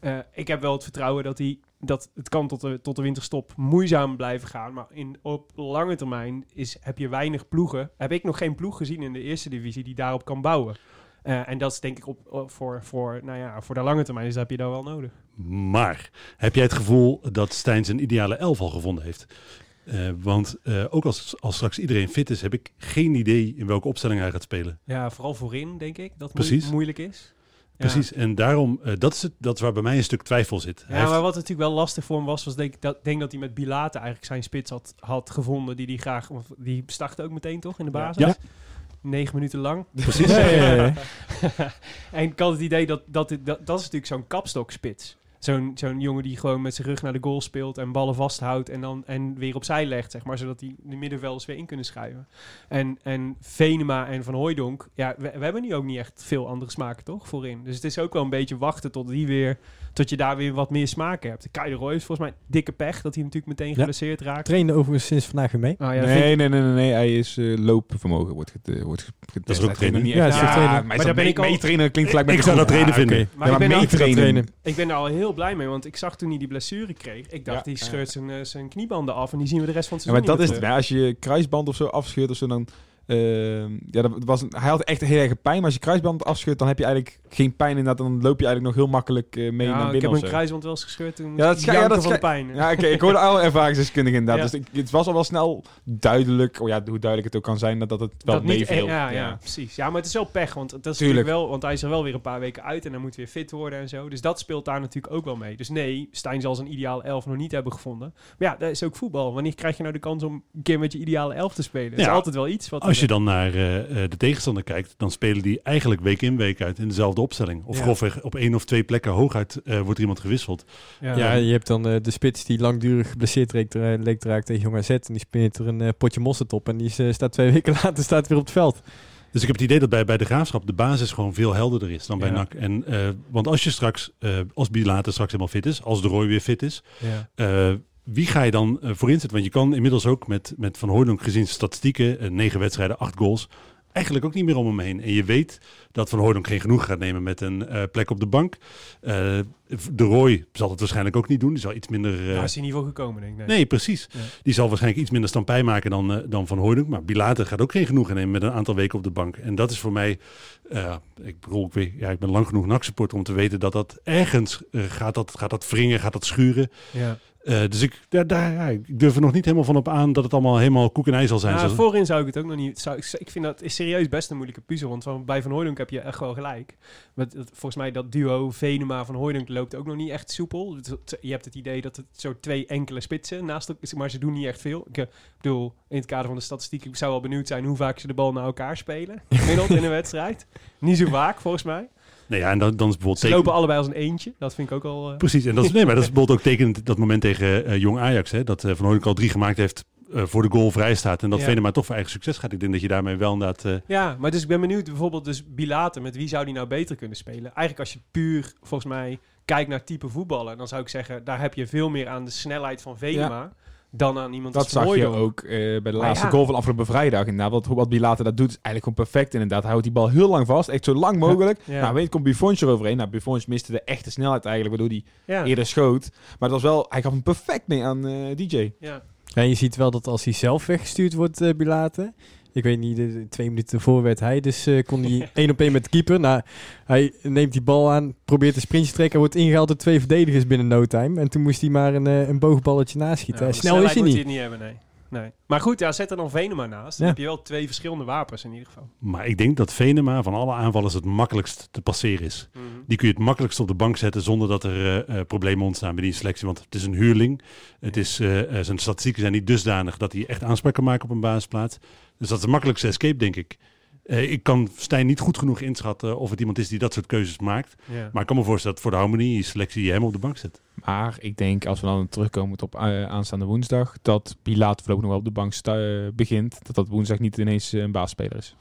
Eh, ik heb wel het vertrouwen dat, die, dat het kan tot de, tot de winterstop moeizaam blijven gaan. Maar in, op lange termijn is, heb je weinig ploegen. Heb ik nog geen ploeg gezien in de eerste divisie die daarop kan bouwen. Eh, en dat is denk ik op, op- voor, voor, nou ja, voor de lange termijn, dus dat heb je daar wel nodig. Maar heb jij het gevoel dat Stijn zijn ideale elf al gevonden heeft? Eh, want eh, ook als, als straks iedereen fit is, heb ik geen idee in welke opstelling hij gaat spelen. Ja, vooral voorin, denk ik, dat Precies. moe- moeilijk is. Ja. Precies. En daarom, dat, is het, dat is waar bij mij een stuk twijfel zit. Hij Ja, maar wat natuurlijk wel lastig voor hem was, was denk ik dat, denk dat hij met Bilate eigenlijk zijn spits had, had gevonden die hij graag... Die startte ook meteen toch in de basis? Ja. Negen minuten lang. Precies. Ja, ja, ja. en ik had het idee dat dat, dat, dat is natuurlijk zo'n kapstokspits. Zo'n zo'n jongen die gewoon met zijn rug naar de goal speelt en ballen vasthoudt en dan en weer opzij legt, zeg maar, zodat die de middenvelders weer in kunnen schuiven. En, en Venema en Van Hooijdonk, ja, we, we hebben nu ook niet echt veel andere smaken, toch, voorin. Dus het is ook wel een beetje wachten tot die weer, tot je daar weer wat meer smaken hebt. Kai de Roy is volgens mij dikke pech dat hij natuurlijk meteen Ja. geblesseerd raakt. Trainde overigens sinds vandaag weer mee. Ah, ja, nee, ik- nee, nee, nee, nee, hij is eh, loopvermogen wordt get, eh, wordt getest. Dat is ook trainen. niet Ja, trainen. maar, daar ben ik al- meetrainen klinkt gelijk met ik zou dat trainen vinden. Maar Ja, ik maar ben, al, meetrainen. trainen. ik ben er al heel blij mee, want ik zag toen hij die blessure kreeg. Ik dacht, Ja, die ja. scheurt zijn, eh, zijn kniebanden af en die zien we de rest van het Ja, maar seizoen dat is het. Als je je kruisband of zo afscheurt of zo, dan... ehm, ja, dat was een- hij had echt heel erg pijn, maar als je kruisband afscheurt, dan heb je eigenlijk geen pijn inderdaad. Dan loop je eigenlijk nog heel makkelijk eh, mee terug. naar Ja, ik binnen heb mijn kruisband wel eens gescheurd toen Ja, dat ja, schij- ja, dat van pijn. Ja, oké, ik hoorde alle ervaringsdeskundigen inderdaad. Ja. Dus ik, het was al wel snel duidelijk, oh ja, hoe duidelijk het ook kan zijn, dat, dat het wel meeviel. ja, ja, precies. Ja, maar het is wel pech, want dat is Tuurlijk. natuurlijk wel, want hij is er wel weer een paar weken uit en hij moet weer fit worden en zo. Dus dat speelt daar natuurlijk ook wel mee. Dus nee, Stijn zal zijn ideale elf nog niet hebben gevonden. Maar ja, dat is ook voetbal. Wanneer krijg je nou de kans om een keer met je ideale elf te spelen? Dat is Ja. altijd wel iets. Wat Als je dan naar eh, eh, de tegenstander kijkt, dan spelen die eigenlijk week in week uit in dezelfde opstelling. Of Ja. grofweg op één of twee plekken hooguit eh, wordt iemand gewisseld. ja. Ja, je hebt dan eh, de spits die langdurig geblesseerd leek, te- leek te raken tegen Jong AZ. En die speelt er een potje mosterd op. En die staat twee weken later staat weer op het veld. Dus ik heb het idee dat bij, bij de graafschap de basis gewoon veel helderder is dan bij Ja. NAC. En, eh, want als je straks, eh, als Bilater straks helemaal fit is, als de Roy weer fit is, Ja. Wie ga je dan eh, voor inzetten? Want je kan inmiddels ook met, met Van Hooydonk gezien statistieken, eh, negen wedstrijden, acht goals, eigenlijk ook niet meer om hem heen. En je weet dat Van Hooydonk geen genoeg gaat nemen met een eh, plek op de bank. De Roy zal het waarschijnlijk ook niet doen. Die zal iets minder... eh, Daar is hij niet voor gekomen, denk ik. Nee. Nee, precies. Ja. Die zal waarschijnlijk iets minder stampij maken dan, dan Van Hooydonk. Maar Bilater gaat ook geen genoegen nemen met een aantal weken op de bank. En dat is voor mij... ik bedoel, ik, weet, ja, ik ben lang genoeg NAC-supporter om te weten dat dat ergens gaat, dat, gaat dat wringen, gaat dat schuren. Ja. Eh, dus ik, daar, ja, ik durf er nog niet helemaal van op aan dat het allemaal helemaal koek en ei zal zijn. Ja, Zo- voorin zou ik het ook nog niet. Zou, ik, ik vind dat is serieus best een moeilijke puzzel. Want van, bij Van Hooydonk heb je echt wel gelijk. Met, volgens mij dat duo Venema Van Hooydonk loopt ook nog niet echt soepel. Je hebt het idee dat het zo twee enkele spitsen naast elkaar maar ze doen niet echt veel. Ik eh, bedoel, in het kader van de statistiek, ik zou wel benieuwd zijn hoe vaak ze de bal naar elkaar spelen. Gemiddeld in een wedstrijd. Niet zo vaak, volgens mij. Nee, ja, en dan, dan is bijvoorbeeld Ze teken- lopen allebei als een eentje. Dat vind ik ook al... eh, Precies, en dat is, nee, maar dat is bijvoorbeeld ook tekenend dat moment tegen eh, Jong Ajax. Hè, dat eh, Van Hooydonk al drie gemaakt heeft eh, voor de goal vrij staat. En dat Ja. Venema toch voor eigen succes gaat. Ik denk dat je daarmee wel inderdaad... eh, Ja, maar dus ik ben benieuwd, bijvoorbeeld dus Bilater, met wie zou die nou beter kunnen spelen? Eigenlijk als je puur, volgens mij, kijkt naar type voetballen, dan zou ik zeggen, daar heb je veel meer aan de snelheid van Venema dan aan iemand Dat zag je ook eh, bij de laatste ja. goal van afgelopen vrijdag. Inderdaad, wat, wat Bilater dat doet is eigenlijk gewoon perfect inderdaad. Hij houdt die bal heel lang vast, echt zo lang mogelijk. Ja. Nou, weet je, komt Buffons eroverheen. Nou, Buffons miste de echte snelheid eigenlijk, waardoor hij Ja. eerder schoot. Maar het was wel, hij gaf hem perfect mee aan eh, DJ. Ja. En je ziet wel dat als hij zelf weggestuurd wordt, eh Bilate. Ik weet niet, de, de twee minuten ervoor werd hij. Dus eh, kon hij één op één met de keeper. Nou, hij neemt die bal aan, probeert een sprintje te trekken. Wordt ingehaald door twee verdedigers binnen no time. En toen moest hij maar een, eh, een boogballetje naschieten. Ja, Eh, Snel is hij niet. moet hij niet hebben, nee. nee. Maar goed, ja, zet er dan Venema naast. Dan Ja. heb je wel twee verschillende wapens in ieder geval. Maar ik denk dat Venema van alle aanvallers het makkelijkst te passeren is. Die kun je het makkelijkst op de bank zetten zonder dat er eh, eh, problemen ontstaan bij die selectie. Want het is een huurling. Het is, eh, eh, zijn statistieken zijn niet dusdanig dat hij echt aanspraak kan maken op een basisplaats. Dus dat is de makkelijkste escape, denk ik. Eh, ik kan Stijn niet goed genoeg inschatten of het iemand is die dat soort keuzes maakt. Ja. Maar ik kan me voorstellen dat voor de harmonie selectie je hem op de bank zet. Maar ik denk, als we dan terugkomen op eh, aanstaande woensdag, dat Bilater voorlopig nog wel op de bank eh, begint. Dat dat woensdag niet ineens een baasspeler is.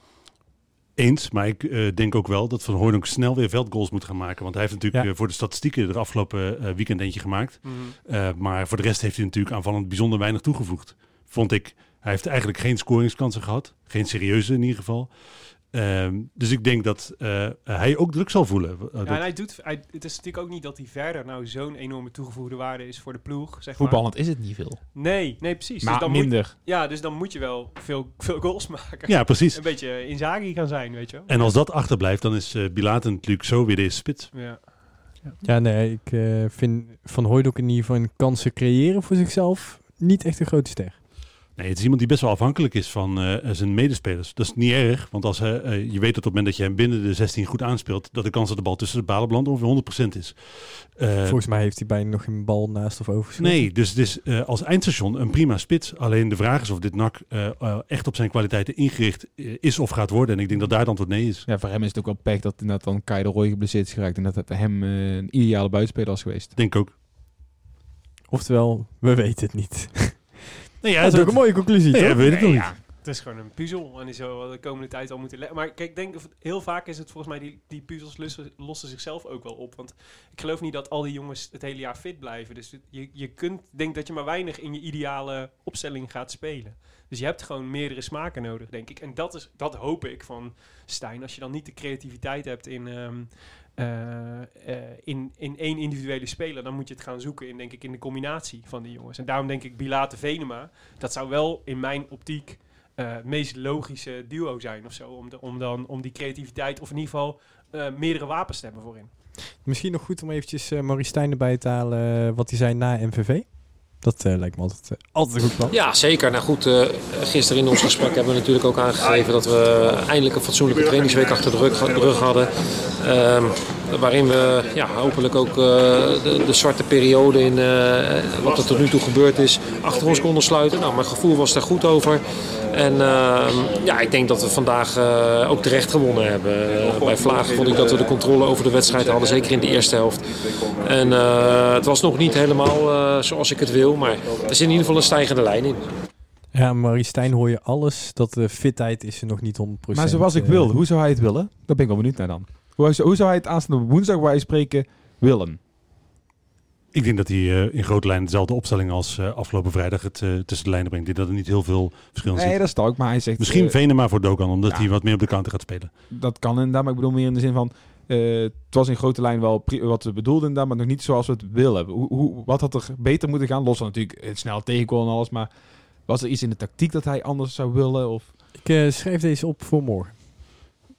Eens, maar ik eh, denk ook wel dat Van Hooydonk snel weer veldgoals moet gaan maken. Want hij heeft natuurlijk Ja. voor de statistieken er afgelopen weekend eentje gemaakt. Mhm. Eh, maar voor de rest heeft hij natuurlijk aanvallend bijzonder weinig toegevoegd. Vond ik. Hij heeft eigenlijk geen scoringskansen gehad. Geen serieuze in ieder geval. Ehm, dus ik denk dat eh, hij ook druk zal voelen. Eh, Ja, en hij doet, hij, het is natuurlijk ook niet dat hij verder nou zo'n enorme toegevoegde waarde is voor de ploeg. Zeg maar. Voetballend is het niet veel. Nee, nee, precies. Maar dus dan Moet, minder. ja, dus dan moet je wel veel, veel goals maken. ja, precies. Een beetje Inzaghi gaan zijn, weet je wel. En als dat achterblijft, dan is uh, Bilaten natuurlijk zo weer de spits. Ja. Ja, nee, ik eh, vind Van Hooydonk in ieder geval kansen creëren voor zichzelf niet echt een grote ster. Nee, het is iemand die best wel afhankelijk is van eh, zijn medespelers. Dat is niet erg, want als hij, eh, je weet dat op het moment dat je hem binnen de 16 goed aanspeelt, dat de kans dat de bal tussen de balen belandt ongeveer 100% is. Eh, Volgens mij heeft hij bijna nog een bal naast of overgeschoten. nee, dus het is eh, als eindstation een prima spits. Alleen de vraag is of dit NAC echt op zijn kwaliteiten ingericht is of gaat worden. En ik denk dat daar het antwoord nee is. Ja, voor hem is het ook wel pech dat inderdaad dan Kai de Roy geblesseerd is geraakt. En dat het hem een ideale buitenspeler was geweest. Denk ook. Oftewel, we weten het niet. Nee, ja, dat is ook een mooie conclusie, Nee, toch? ja, we weten het niet. ja, het is gewoon een puzzel en die zullen we de komende tijd al moeten leggen. Maar kijk, ik denk, heel vaak is het volgens mij, die, die puzzels lossen, lossen zichzelf ook wel op. Want ik geloof niet dat al die jongens het hele jaar fit blijven. Dus je, je kunt, denk dat je maar weinig in je ideale opstelling gaat spelen. Dus je hebt gewoon meerdere smaken nodig, denk ik. En dat, is, dat hoop ik van Stijn. Als je dan niet de creativiteit hebt in, ehm, eh, eh, in, in één individuele speler, dan moet je het gaan zoeken in, denk ik, in de combinatie van die jongens. En daarom denk ik Bilate Venema, dat zou wel in mijn optiek eh, het meest logische duo zijn of zo. Om, de, om, dan, om die creativiteit, of in ieder geval eh, meerdere wapens te hebben voorin. Misschien nog goed om eventjes eh Maurice Stijn erbij te halen eh, wat hij zei na MVV. Dat eh, lijkt me altijd, eh, altijd een goed plan. Ja, zeker. Nou goed, eh, gisteren in ons gesprek hebben we natuurlijk ook aangegeven dat we eindelijk een fatsoenlijke trainingsweek achter de rug, de rug hadden. Ehm, waarin we ja, hopelijk ook eh, de, de zwarte periode in eh, wat er tot nu toe gebeurd is achter ons konden sluiten. Nou, mijn gevoel was daar goed over. En ehm, ja, ik denk dat we vandaag eh, ook terecht gewonnen hebben. Bij Vlagen vond ik dat we de controle over de wedstrijd hadden, zeker in de eerste helft. En eh, het was nog niet helemaal eh, zoals ik het wil, maar er zit in ieder geval een stijgende lijn in. Ja, Maurice Stijn hoor je alles. Dat de fitheid is er nog niet 100%. Maar zoals ik wil, hoe zou hij het willen? Daar ben ik wel benieuwd naar dan. Hoe, zou- hoe zou hij het aanstaande woensdag waar wij spreken willen? Ik denk dat hij eh, in grote lijnen dezelfde opstelling als eh, afgelopen vrijdag het eh, tussen de lijnen brengt. Ik denk dat er niet heel veel verschil Nee, zit. dat is ook. Maar hij zegt... Misschien Venema voor Dogan, omdat ja. hij wat meer op de counter gaat spelen. dat kan inderdaad, maar ik bedoel meer in de zin van... eh, het was in grote lijn wel wat we bedoelden inderdaad, maar nog niet zoals we het willen. Hoe, hoe, wat had er beter moeten gaan? Los van natuurlijk het snel tegenkomen en alles, maar was er iets in de tactiek dat hij anders zou willen? Of... Ik schrijf deze op voor morgen.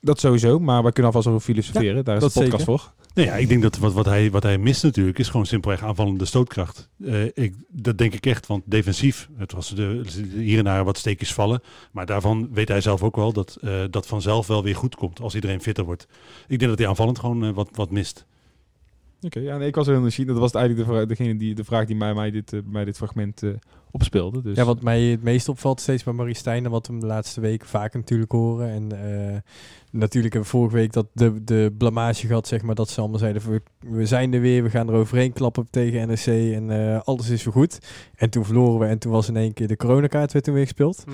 Dat sowieso, maar we kunnen alvast over filosoferen. Daar is dat de podcast zeker. voor. Nee, ja, ik denk dat wat, wat, hij, wat hij mist natuurlijk is gewoon simpelweg aanvallende stootkracht. Eh, ik, dat denk ik echt, want defensief, het was de, hier en daar wat steekjes vallen. Maar daarvan weet hij zelf ook wel dat eh, dat vanzelf wel weer goed komt als iedereen fitter wordt. Ik denk dat hij aanvallend gewoon eh, wat, wat mist. Oké, ja, nee, ik was heel nieuwsgierig. Dat was eigenlijk de, vraag, degene die, de vraag die mij, mij, dit, mij dit fragment eh, opspeelde. Dus. Ja, wat mij het meest opvalt steeds bij Maurice Stijn... en wat we hem de laatste weken vaak natuurlijk horen. En eh, natuurlijk hebben we vorige week dat de, de blamage gehad, zeg maar... dat ze allemaal zeiden, we, we zijn er weer, we gaan er overheen klappen tegen NEC... en eh, alles is weer goed. En toen verloren we en toen was in één keer de coronakaart werd toen weer gespeeld.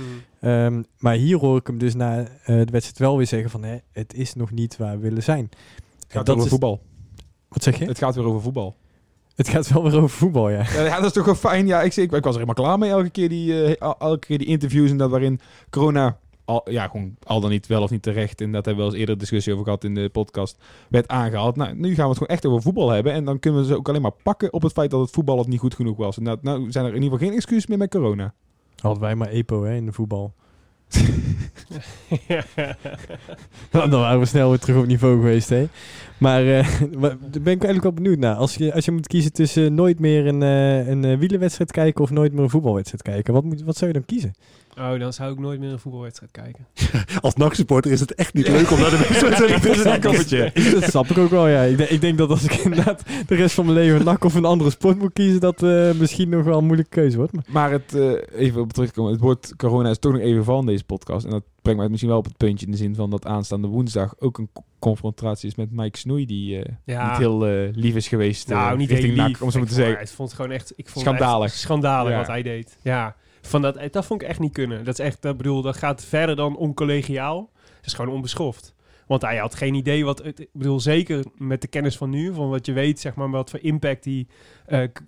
Ehm, maar hier hoor ik hem dus na eh, de wedstrijd wel weer zeggen van... Hè, het is nog niet waar we willen zijn. het En gaat dat over is- voetbal. Wat zeg je? Het gaat weer over voetbal. Het gaat wel weer over voetbal, ja. Ja, dat is toch wel fijn. Ja, ik, ik, ik was er helemaal klaar mee elke keer die, eh, el- elke keer die interviews en dat waarin corona al, ja, gewoon al dan niet wel of niet terecht. En dat hebben we wel eens eerder discussie over gehad in de podcast. Werd aangehaald. Nou, nu gaan we het gewoon echt over voetbal hebben. En dan kunnen we ze ook alleen maar pakken op het feit dat het voetbal het niet goed genoeg was. En nou, nou zijn er in ieder geval geen excuses meer met corona. Hadden wij maar EPO hè, in de voetbal. Dan waren we snel weer terug op niveau geweest, hè. Maar eh, daar ben ik eigenlijk wel benieuwd naar. Als je, als je moet kiezen tussen nooit meer een, eh, een eh, wielerwedstrijd kijken of nooit meer een voetbalwedstrijd kijken, wat, moet, wat zou je dan kiezen? Oh, dan zou ik nooit meer een voetbalwedstrijd kijken. Als NAC-supporter is het echt niet leuk om naar de wedstrijd te koffertje. dat snap ik ook wel, ja. Ik, denk- ik denk dat als ik inderdaad de rest van mijn leven nak of een andere sport moet kiezen, dat eh, misschien nog wel een moeilijke keuze wordt. Maar Maar het, eh, even op terugkomen. Het woord corona is toch nog even van deze podcast. En dat brengt mij misschien wel op het puntje in de zin van dat aanstaande woensdag ook een co- confrontatie is met Mike Snoei. Die eh, Ja. niet heel eh, lief is geweest. Nou, niet richting heel NAC, lief. om zo Ik maar te zeggen. Het vond gewoon echt... Ik vond Schandalig. echt schandalig Ja. wat hij deed. Ja, van dat, dat vond ik echt niet kunnen. Dat is echt, dat bedoel, dat gaat verder dan oncollegiaal. Dat is gewoon onbeschoft. Want hij had geen idee wat... Ik bedoel, zeker met de kennis van nu, van wat je weet, zeg maar, wat voor impact die,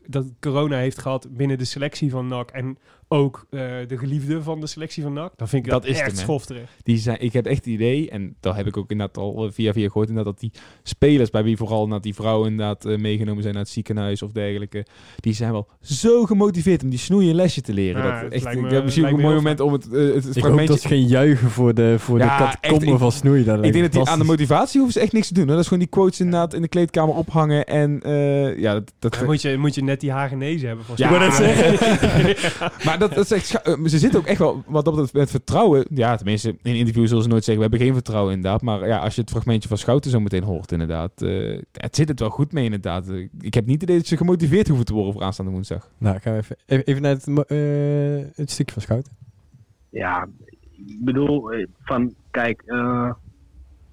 dat corona heeft gehad binnen de selectie van NAC. En ook eh, de geliefde van de selectie van NAC. Dan vind ik dat, Dat is echt schofterig. Die zijn, ik heb echt het idee, en dat heb ik ook inderdaad al eh, via via gehoord, inderdaad, dat die spelers, bij wie vooral inderdaad die vrouwen inderdaad eh, meegenomen zijn naar het ziekenhuis of dergelijke, die zijn wel zo gemotiveerd om die snoeien een lesje te leren. Ja, dat het echt, lijkt me- ik heb misschien ook een mooi moment om het, eh, het, het Ik hoop fragmentje... dat ze geen juichen voor de, voor Ja, de echt, catacomben ik- van snoei. Dat Ik denk dat die aan de motivatie hoeven ze echt niks te doen. Hè? Dat is gewoon die quotes inderdaad in de kleedkamer ophangen en eh, ja, dat... dat Dan moet je, moet je net die Hagenezen hebben. volgens Ja, ik net zeggen. maar dat, dat is echt scha- eh, ze zitten ook echt wel, wat dat betreft, met vertrouwen. Ja, tenminste, in interviews zullen ze nooit zeggen, we hebben geen vertrouwen inderdaad. Maar ja, als je het fragmentje van Schouten zo meteen hoort inderdaad, eh, het zit het wel goed mee inderdaad. Eh, Ik heb niet het idee dat ze gemotiveerd hoeven te worden voor aanstaande woensdag. Nou, gaan we even, even, naar het, eh, het stukje van Schouten. Ja, ik bedoel, van kijk, eh,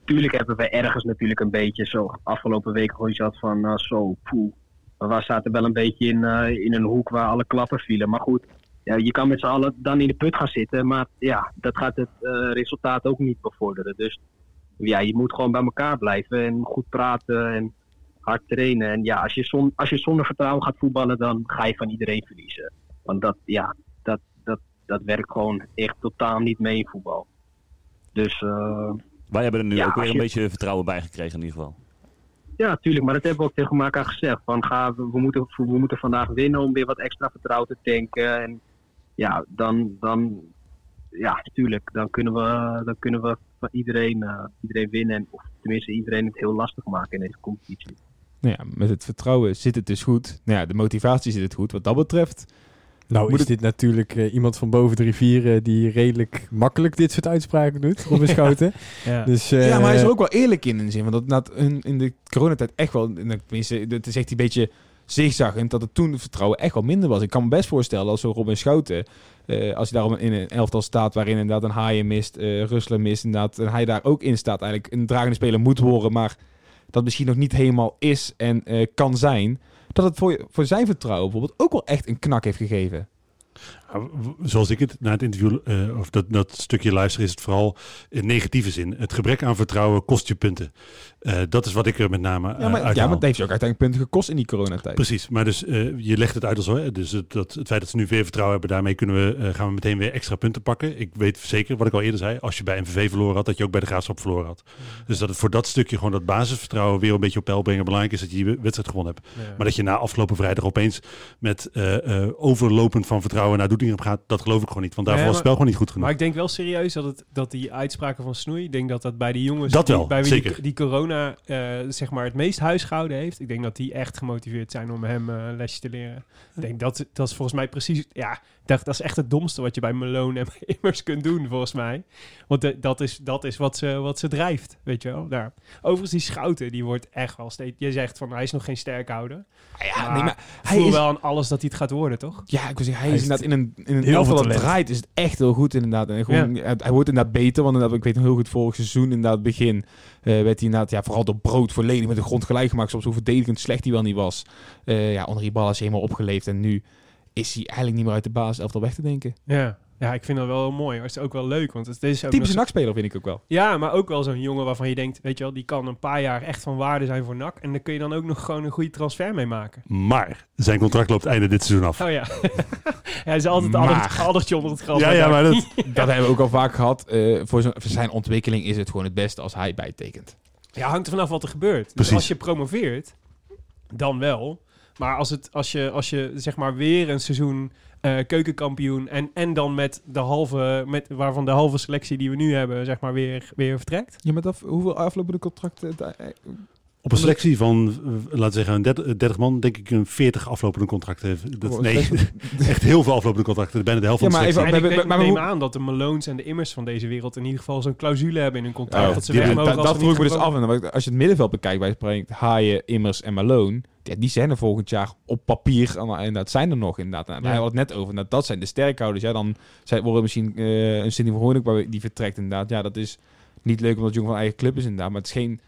tuurlijk hebben we ergens natuurlijk een beetje zo afgelopen week gewoon gehad van eh, zo, poeh. We zaten wel een beetje in, eh, in een hoek waar alle klappen vielen. Maar goed, ja, je kan met z'n allen dan in de put gaan zitten, maar ja, dat gaat het eh, resultaat ook niet bevorderen. Dus ja, je moet gewoon bij elkaar blijven en goed praten en hard trainen. En ja, als je, zon, als je zonder vertrouwen gaat voetballen, dan ga je van iedereen verliezen. Want dat, ja, dat, dat, dat werkt gewoon echt totaal niet mee in voetbal. Dus eh, Wij hebben er nu Ja, ook weer een je- beetje vertrouwen bij gekregen in ieder geval. Ja, tuurlijk, maar dat hebben we ook tegen elkaar gezegd. Van, ga, we, moeten, we moeten vandaag winnen om weer wat extra vertrouwen te tanken. En ja, dan, dan ja, tuurlijk, dan kunnen we, dan kunnen we van iedereen, eh, iedereen winnen. En, of tenminste iedereen het heel lastig maken in deze competitie. Nou ja, met het vertrouwen zit het dus goed. Nou ja, de motivatie zit het goed. Wat dat betreft, Nou Moet is dit natuurlijk eh, iemand van boven de rivieren die redelijk makkelijk dit soort uitspraken doet, Robin Schouten. Ja. Dus, eh, ja, maar hij is er ook wel eerlijk in, in de zin. Want dat in, in de coronatijd echt wel, en tenminste, het is echt een beetje zigzaggend, dat het toen het vertrouwen echt wel minder was. Ik kan me best voorstellen als zo Robin Schouten, eh, als hij daarom in een elftal staat waarin inderdaad een Haaien mist, eh Rusler mist, inderdaad, en hij daar ook in staat, eigenlijk een dragende speler moet worden, maar dat misschien nog niet helemaal is en eh, kan zijn, dat het voor, voor zijn vertrouwen bijvoorbeeld ook wel echt een knak heeft gegeven. Ja, w- Zoals ik het na het interview, eh, of dat, dat stukje luister, is het vooral in negatieve zin. Het gebrek aan vertrouwen kost je punten. Eh, dat is wat ik er met name Ja, eh, maar, ja, uithaal. maar het heeft je ook uiteindelijk punten gekost in die coronatijd. Precies, maar dus eh, je legt het uit als zo. Dus het, dat, het feit dat ze nu weer vertrouwen hebben, daarmee kunnen we, eh, gaan we meteen weer extra punten pakken. Ik weet zeker, wat ik al eerder zei, als je bij MVV verloren had, dat je ook bij de Graafschap verloren had. Dus dat het voor dat stukje gewoon dat basisvertrouwen weer een beetje op peil brengen belangrijk is dat je je wedstrijd gewonnen hebt. Ja. Maar dat je na afgelopen vrijdag opeens met eh, eh, overlopend van vertrouwen naar Doetinchem gaat, dat geloof ik gewoon niet. Want daarvoor was het spel gewoon niet goed genoeg. Maar ik denk wel serieus dat, het, dat die uitspraken van Snoei, ik denk dat dat bij die jongens Dat die- wel, bij wie zeker. Die, die corona eh, zeg maar het meest huisgehouden heeft, ik denk dat die echt gemotiveerd zijn om hem een lesje te leren. Ik denk dat dat is volgens mij precies, ja, dat, dat is echt het domste wat je bij Malone en Immers kunt doen volgens mij. Want de- dat is, dat is wat, ze, wat ze drijft, weet je wel. Daar. Overigens die Schouten, die wordt echt wel steeds, je zegt van hij is nog geen sterkhouder. Ja, nee, maar hij voel is- wel aan alles dat hij het gaat worden, toch? Ja, ik wil zeggen, hij, Hij is inderdaad in een, in een heel veel dat draait, is het echt heel goed inderdaad. En gewoon, hij, hij wordt inderdaad beter, want inderdaad, ik weet nog heel goed, vorig seizoen inderdaad, begin, eh, werd hij inderdaad, ja, vooral door brood volledig met de grond gelijk gemaakt, soms hoe verdedigend slecht hij wel niet was. Eh ja, onder Ibala is hij helemaal opgeleefd en nu is hij eigenlijk niet meer uit de basis elftal weg te denken. Ja. Ja, ik vind dat wel heel mooi. Het is ook wel leuk, want het is ook Typische nakspeler vind ik ook wel. Ja, maar ook wel zo'n jongen waarvan je denkt, weet je wel, die kan een paar jaar echt van waarde zijn voor NAC. En daar kun je dan ook nog gewoon een goede transfer mee maken. Maar zijn contract loopt einde dit seizoen af. Oh ja. Hij is altijd Maar- addertje onder het gras. Ja, ja, maar dat, Dat hebben we ook al vaak gehad. Eh, voor, zijn- voor zijn ontwikkeling is het gewoon het beste als hij bijtekent. Ja, hangt er vanaf wat er gebeurt. Dus Precies. als je promoveert, dan wel. Maar als, het, als, je, als je zeg maar weer een seizoen eh, keukenkampioen en, en dan met de halve, met, waarvan de halve selectie die we nu hebben, zeg maar weer, weer vertrekt. Ja, maar dat, hoeveel aflopende contracten? eh, op een selectie van, eh, laten we zeggen, een 30, 30 man, denk ik een 40 aflopende contracten heeft. Dat, Oh, nee, echt heel veel aflopende contracten. Bijna de helft Ja, van de maar selectie. even- maar- maar- maar neem aan dat de Malones en de Immers van deze wereld in ieder geval zo'n clausule hebben in hun contract. Ja, dat ze die weg mogen dat, vroeg ik me dus af. En als je het middenveld bekijkt, bij Haaien, Immers en Malone. Ja, die zijn er volgend jaar op papier. En dat zijn er nog inderdaad. En Ja. Hij had het net over. Nou, dat zijn de sterkhouders. Ja, dan zijn, worden misschien eh, een Cindy van Hoornik die vertrekt inderdaad. Ja, dat is niet leuk omdat jongen van eigen club is inderdaad. Maar het is geen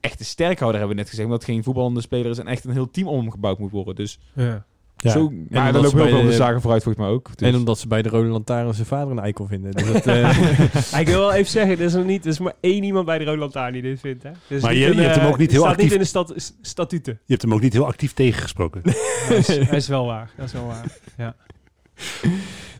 echte sterkhouder, hebben we net gezegd. Omdat het geen voetballende speler is en echt een heel team om hem gebouwd moet worden. Dus Ja. Ja. Zo, maar lopen ze heel veel de- de zaken vooruit volgens mij ook. Dus. En omdat ze bij de Rode Lantaarn zijn vader een eikel vinden. Dus dat, eh, ik wil wel even zeggen, er is, nog niet, er is maar één iemand bij de Rode Lantaarn die dit vindt. Hè? Dus Maar je- een, je hebt hem eh, ook niet heel staat actief- niet in de stat, statuten. Je hebt hem ook niet heel actief tegengesproken. Dat is, dat is wel waar. Dat is wel waar. Ja.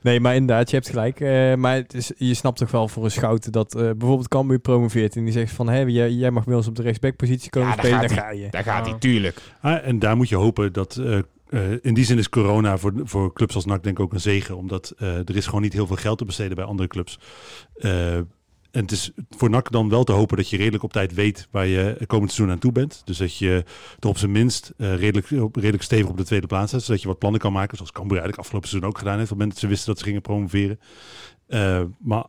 nee, maar inderdaad, je hebt gelijk. Eh, maar het is, je snapt toch wel voor een schouten dat eh, bijvoorbeeld Cambuur promoveert. En die zegt van, hé, jij, jij mag bij ons op de rechtsbackpositie komen Ja, daar spelen. gaat Daar hij. ga je. Daar gaat hij, tuurlijk. Ah, en daar moet je hopen dat... eh, in die zin is corona voor, voor clubs als NAC denk ik ook een zegen. Omdat eh, er is gewoon niet heel veel geld te besteden bij andere clubs. Eh, en het is voor NAC dan wel te hopen dat je redelijk op tijd weet waar je komend seizoen aan toe bent. Dus dat je er op zijn minst redelijk, redelijk stevig op de tweede plaats zet. Zodat je wat plannen kan maken. Zoals Cambuur eigenlijk afgelopen seizoen ook gedaan heeft. Op het moment dat ze wisten dat ze gingen promoveren. Maar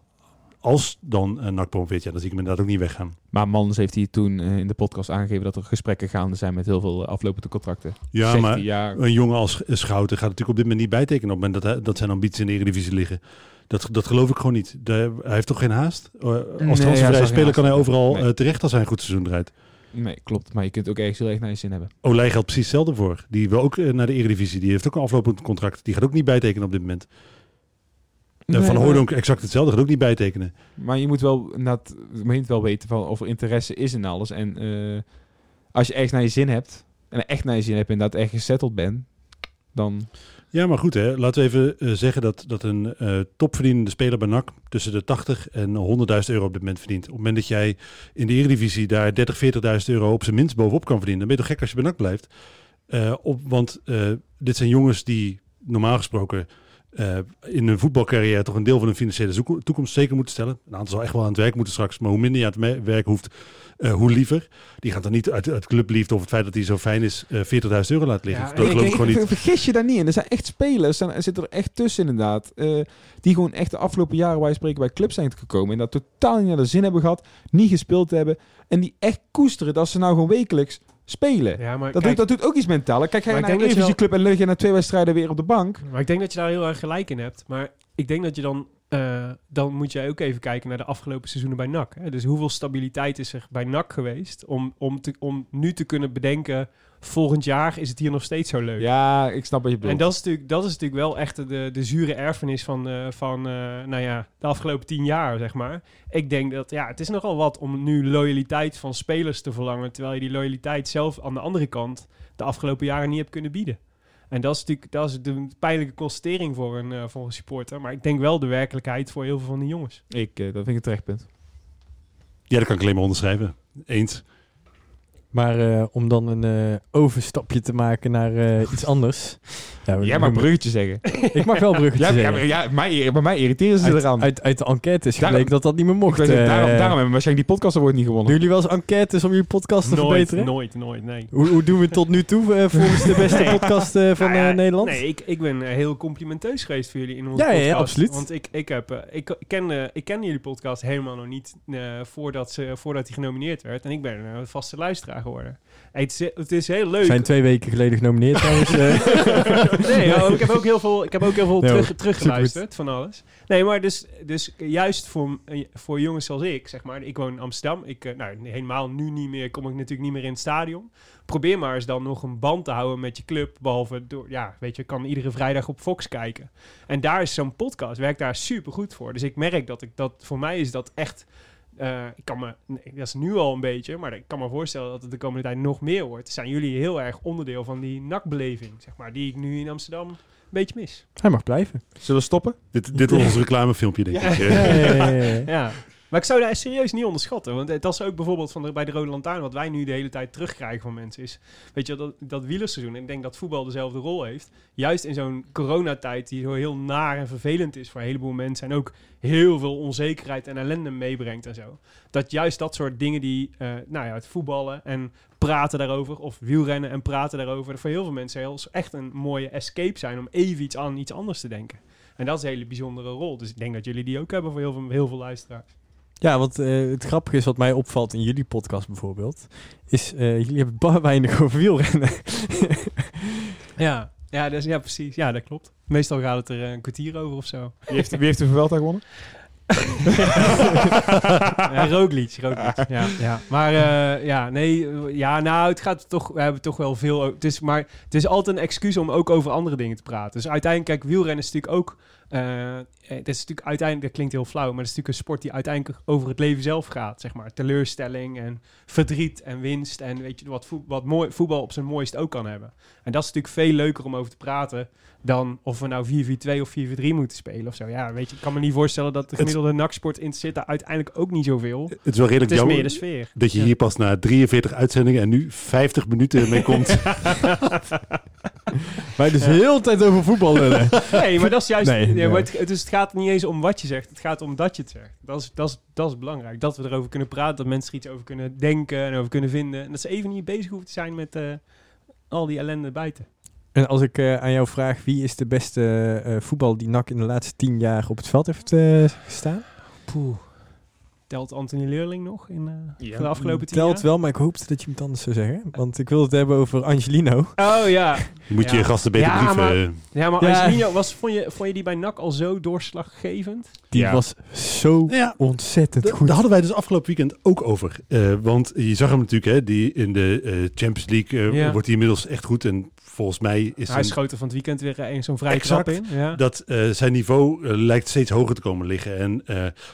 als dan een NAC promoveert, ja, dan zie ik hem inderdaad ook niet weggaan. Maar Mans heeft hij toen eh, in de podcast aangegeven dat er gesprekken gaande zijn met heel veel eh, aflopende contracten. Ja, Zegt maar hij, ja, een jongen als Schouten gaat natuurlijk op dit moment niet bijtekenen. Op het moment dat, dat zijn ambities in de Eredivisie liggen. Dat, dat geloof ik gewoon niet. De, hij heeft toch geen haast? Eh, Als transfervrije geen speler kan hij overal Nee. eh, terecht als hij een goed seizoen draait. nee, klopt. Maar je kunt ook ergens heel erg naar je zin hebben. Olij geldt precies hetzelfde voor. Die wil ook eh, naar de Eredivisie. Die heeft ook een aflopend contract. Die gaat ook niet bijtekenen op dit moment. Nee, Van Hooydonk exact hetzelfde. Gaat ook niet bijtekenen. Maar je moet wel, je moet wel weten van of er interesse is in alles. En eh, als je echt naar je zin hebt, en echt naar je zin hebt en dat echt gesetteld bent, dan... Ja, maar goed hè. Laten we even eh, zeggen dat, dat een eh, topverdienende speler bij NAC tussen de 80 en 100.000 euro op dit moment verdient. Op het moment dat jij in de Eredivisie daar 30, 40.000 euro op zijn minst bovenop kan verdienen, dan ben je toch gek als je bij NAC blijft. Op, want dit zijn jongens die normaal gesproken eh, in hun voetbalcarrière toch een deel van hun financiële toekomst zeker moeten stellen. Een aantal zal echt wel aan het werk moeten straks, maar hoe minder je aan het werk hoeft, eh, hoe liever. Die gaat dan niet uit, uit clubliefde of het feit dat hij zo fijn is eh 40.000 euro laten liggen. Ja, dat geloof ik gewoon niet. Vergis je daar niet in. Er zijn echt spelers, er zitten er echt tussen inderdaad, die gewoon echt de afgelopen jaren je spreken bij clubs zijn gekomen en dat totaal niet naar de zin hebben gehad, niet gespeeld hebben en die echt koesteren dat ze nou gewoon wekelijks spelen. Ja, maar Dat, kijk, doet, dat doet ook iets mentaal. Kijk, ga je naar een Eredivisie club en lig je na twee wedstrijden weer op de bank. Maar ik denk dat je daar heel erg gelijk in hebt. Maar ik denk dat je dan... eh, dan moet jij ook even kijken naar de afgelopen seizoenen bij NAC. Hè? Dus hoeveel stabiliteit is er bij NAC geweest... om, om, te, om nu te kunnen bedenken... volgend jaar is het hier nog steeds zo leuk. Ja, ik snap wat je En bedoelt. dat is natuurlijk, dat is natuurlijk wel echt de, de zure erfenis van, eh, van eh, nou ja, de afgelopen tien jaar, zeg maar. Ik denk dat, ja, het is nogal wat om nu loyaliteit van spelers te verlangen... terwijl je die loyaliteit zelf aan de andere kant de afgelopen jaren niet hebt kunnen bieden. En dat is natuurlijk dat is de pijnlijke constatering voor een, eh, voor een supporter. Maar ik denk wel de werkelijkheid voor heel veel van die jongens. Ik, eh, dat vind ik een terechtpunt. Ja, dat kan ik alleen maar onderschrijven. Eens. Maar eh, om dan een eh, overstapje te maken naar eh, iets anders. Ja, Jij mag bruggetje zeggen. Ik mag wel bruggetje Ja, ja, zeggen. maar ja, mij, bij mij irriteren ze uit, eraan. uit, uit de enquêtes Daarom- gebleken dat dat niet meer Ik mocht. daarom, daarom hebben we waarschijnlijk die podcast award niet gewonnen. Doen jullie wel eens enquêtes om jullie podcast te Nooit, verbeteren? nooit, nooit, nee. Hoe, hoe doen we het tot nu toe volgens de beste Nee. podcast van Nou ja, eh, Nederland? Nee, ik, ik ben heel complimenteus geweest voor jullie in onze Ja, ja, ja, podcast. absoluut. Want ik, ik, heb, ik, ik, ken, eh, ik ken jullie podcast helemaal nog niet eh, voordat, ze, voordat hij genomineerd werd. En ik ben een vaste luisteraar geworden. Hey, het, is, het is heel leuk. Zijn twee weken geleden genomineerd trouwens. eh. nee, ik heb ook heel veel, ik heb ook heel veel terug, teruggeluisterd van alles. Nee, maar dus, dus juist voor, eh, voor jongens zoals ik, zeg maar. Ik woon in Amsterdam. Ik, eh, nou, helemaal nu niet meer, kom ik natuurlijk niet meer in het stadion. Probeer maar eens dan nog een band te houden met je club. Behalve door, ja, weet je, kan iedere vrijdag op Fox kijken. En daar is zo'n podcast, werkt daar super goed voor. Dus ik merk dat ik dat, voor mij is dat echt... eh, ik kan me, nee, dat is nu al een beetje, maar ik kan me voorstellen dat het de komende tijd nog meer wordt. Zijn jullie heel erg onderdeel van die nakbeleving, zeg maar, die ik nu in Amsterdam een beetje mis. Hij mag blijven. Zullen we stoppen? Dit, dit was ons reclamefilmpje, denk Ja. ik. Ja, ja, ja, ja, ja. Ja. Maar ik zou daar serieus niet onderschatten. Want dat is ook bijvoorbeeld van de, bij de Rode Lantaarn... wat wij nu de hele tijd terugkrijgen van mensen is... weet je, dat, dat wielerseizoen... en ik denk dat voetbal dezelfde rol heeft... juist in zo'n coronatijd die zo heel naar en vervelend is... voor een heleboel mensen... en ook heel veel onzekerheid en ellende meebrengt en zo. Dat juist dat soort dingen die... eh, nou ja, het voetballen en praten daarover... of wielrennen en praten daarover... voor heel veel mensen heel, echt een mooie escape zijn... om even iets aan iets anders te denken. En dat is een hele bijzondere rol. Dus ik denk dat jullie die ook hebben voor heel veel luisteraars. Ja, want eh, het grappige is wat mij opvalt in jullie podcast bijvoorbeeld, is eh, jullie hebben bar weinig over wielrennen. Ja, ja, dus, ja, precies. Ja, dat klopt. Meestal gaat het er eh, een kwartier over of zo. Wie heeft, wie heeft de Vuelta gewonnen? ja, Roglic, Roglic. Ja, ja. Maar eh, ja, nee, ja, nou, het gaat toch, we hebben toch wel veel, het is, maar het is altijd een excuus om ook over andere dingen te praten. Dus uiteindelijk, kijk, wielrennen is natuurlijk ook, het is natuurlijk uiteindelijk, dat klinkt heel flauw, maar het is natuurlijk een sport die uiteindelijk over het leven zelf gaat, zeg maar. Teleurstelling en verdriet en winst en weet je wat, voet- wat mooi, voetbal op zijn mooist ook kan hebben. En dat is natuurlijk veel leuker om over te praten dan of we nou 4-4-2 of 4-4-3 moeten spelen of zo. Ja, weet je, ik kan me niet voorstellen dat de gemiddelde naksport in zit daar uiteindelijk ook niet zoveel. Het is wel redelijk Het is jammer meer de sfeer. dat je Ja. hier pas na 43 uitzendingen en nu 50 minuten mee komt. Wij dus de hele tijd over voetbal lullen. Nee, maar dat is juist. Nee, nee, nee. Maar het, dus het gaat niet eens om wat je zegt, het gaat om dat je het zegt. Dat is, dat, is, dat is belangrijk. Dat we erover kunnen praten, dat mensen er iets over kunnen denken en over kunnen vinden. En dat ze even niet bezig hoeven te zijn met eh, al die ellende buiten. En als ik eh, aan jou vraag, wie is de beste eh voetbal die NAC in de laatste tien jaar op het veld heeft gestaan? Poeh. Telt Anthony Leurling nog in eh, Ja. de afgelopen tien Telt jaar? wel, maar ik hoopte dat je het anders zou zeggen. Want ik wil het hebben over Angelino. Oh ja. Moet je Ja. gasten beter Ja, brieven. maar- Ja, maar Ja. Angelino, was, vond, je, vond je die bij NAC al zo doorslaggevend? Die Ja. was zo Ja. ontzettend Da- goed. Daar hadden wij dus afgelopen weekend ook over. Eh, want je zag hem natuurlijk, hè, die in de eh, Champions League eh, Ja. wordt hij inmiddels echt goed. En volgens mij is Hij er van het weekend weer eh, zo'n vrije Exact. trap in. Ja. dat eh, zijn niveau eh, lijkt steeds hoger te komen liggen. En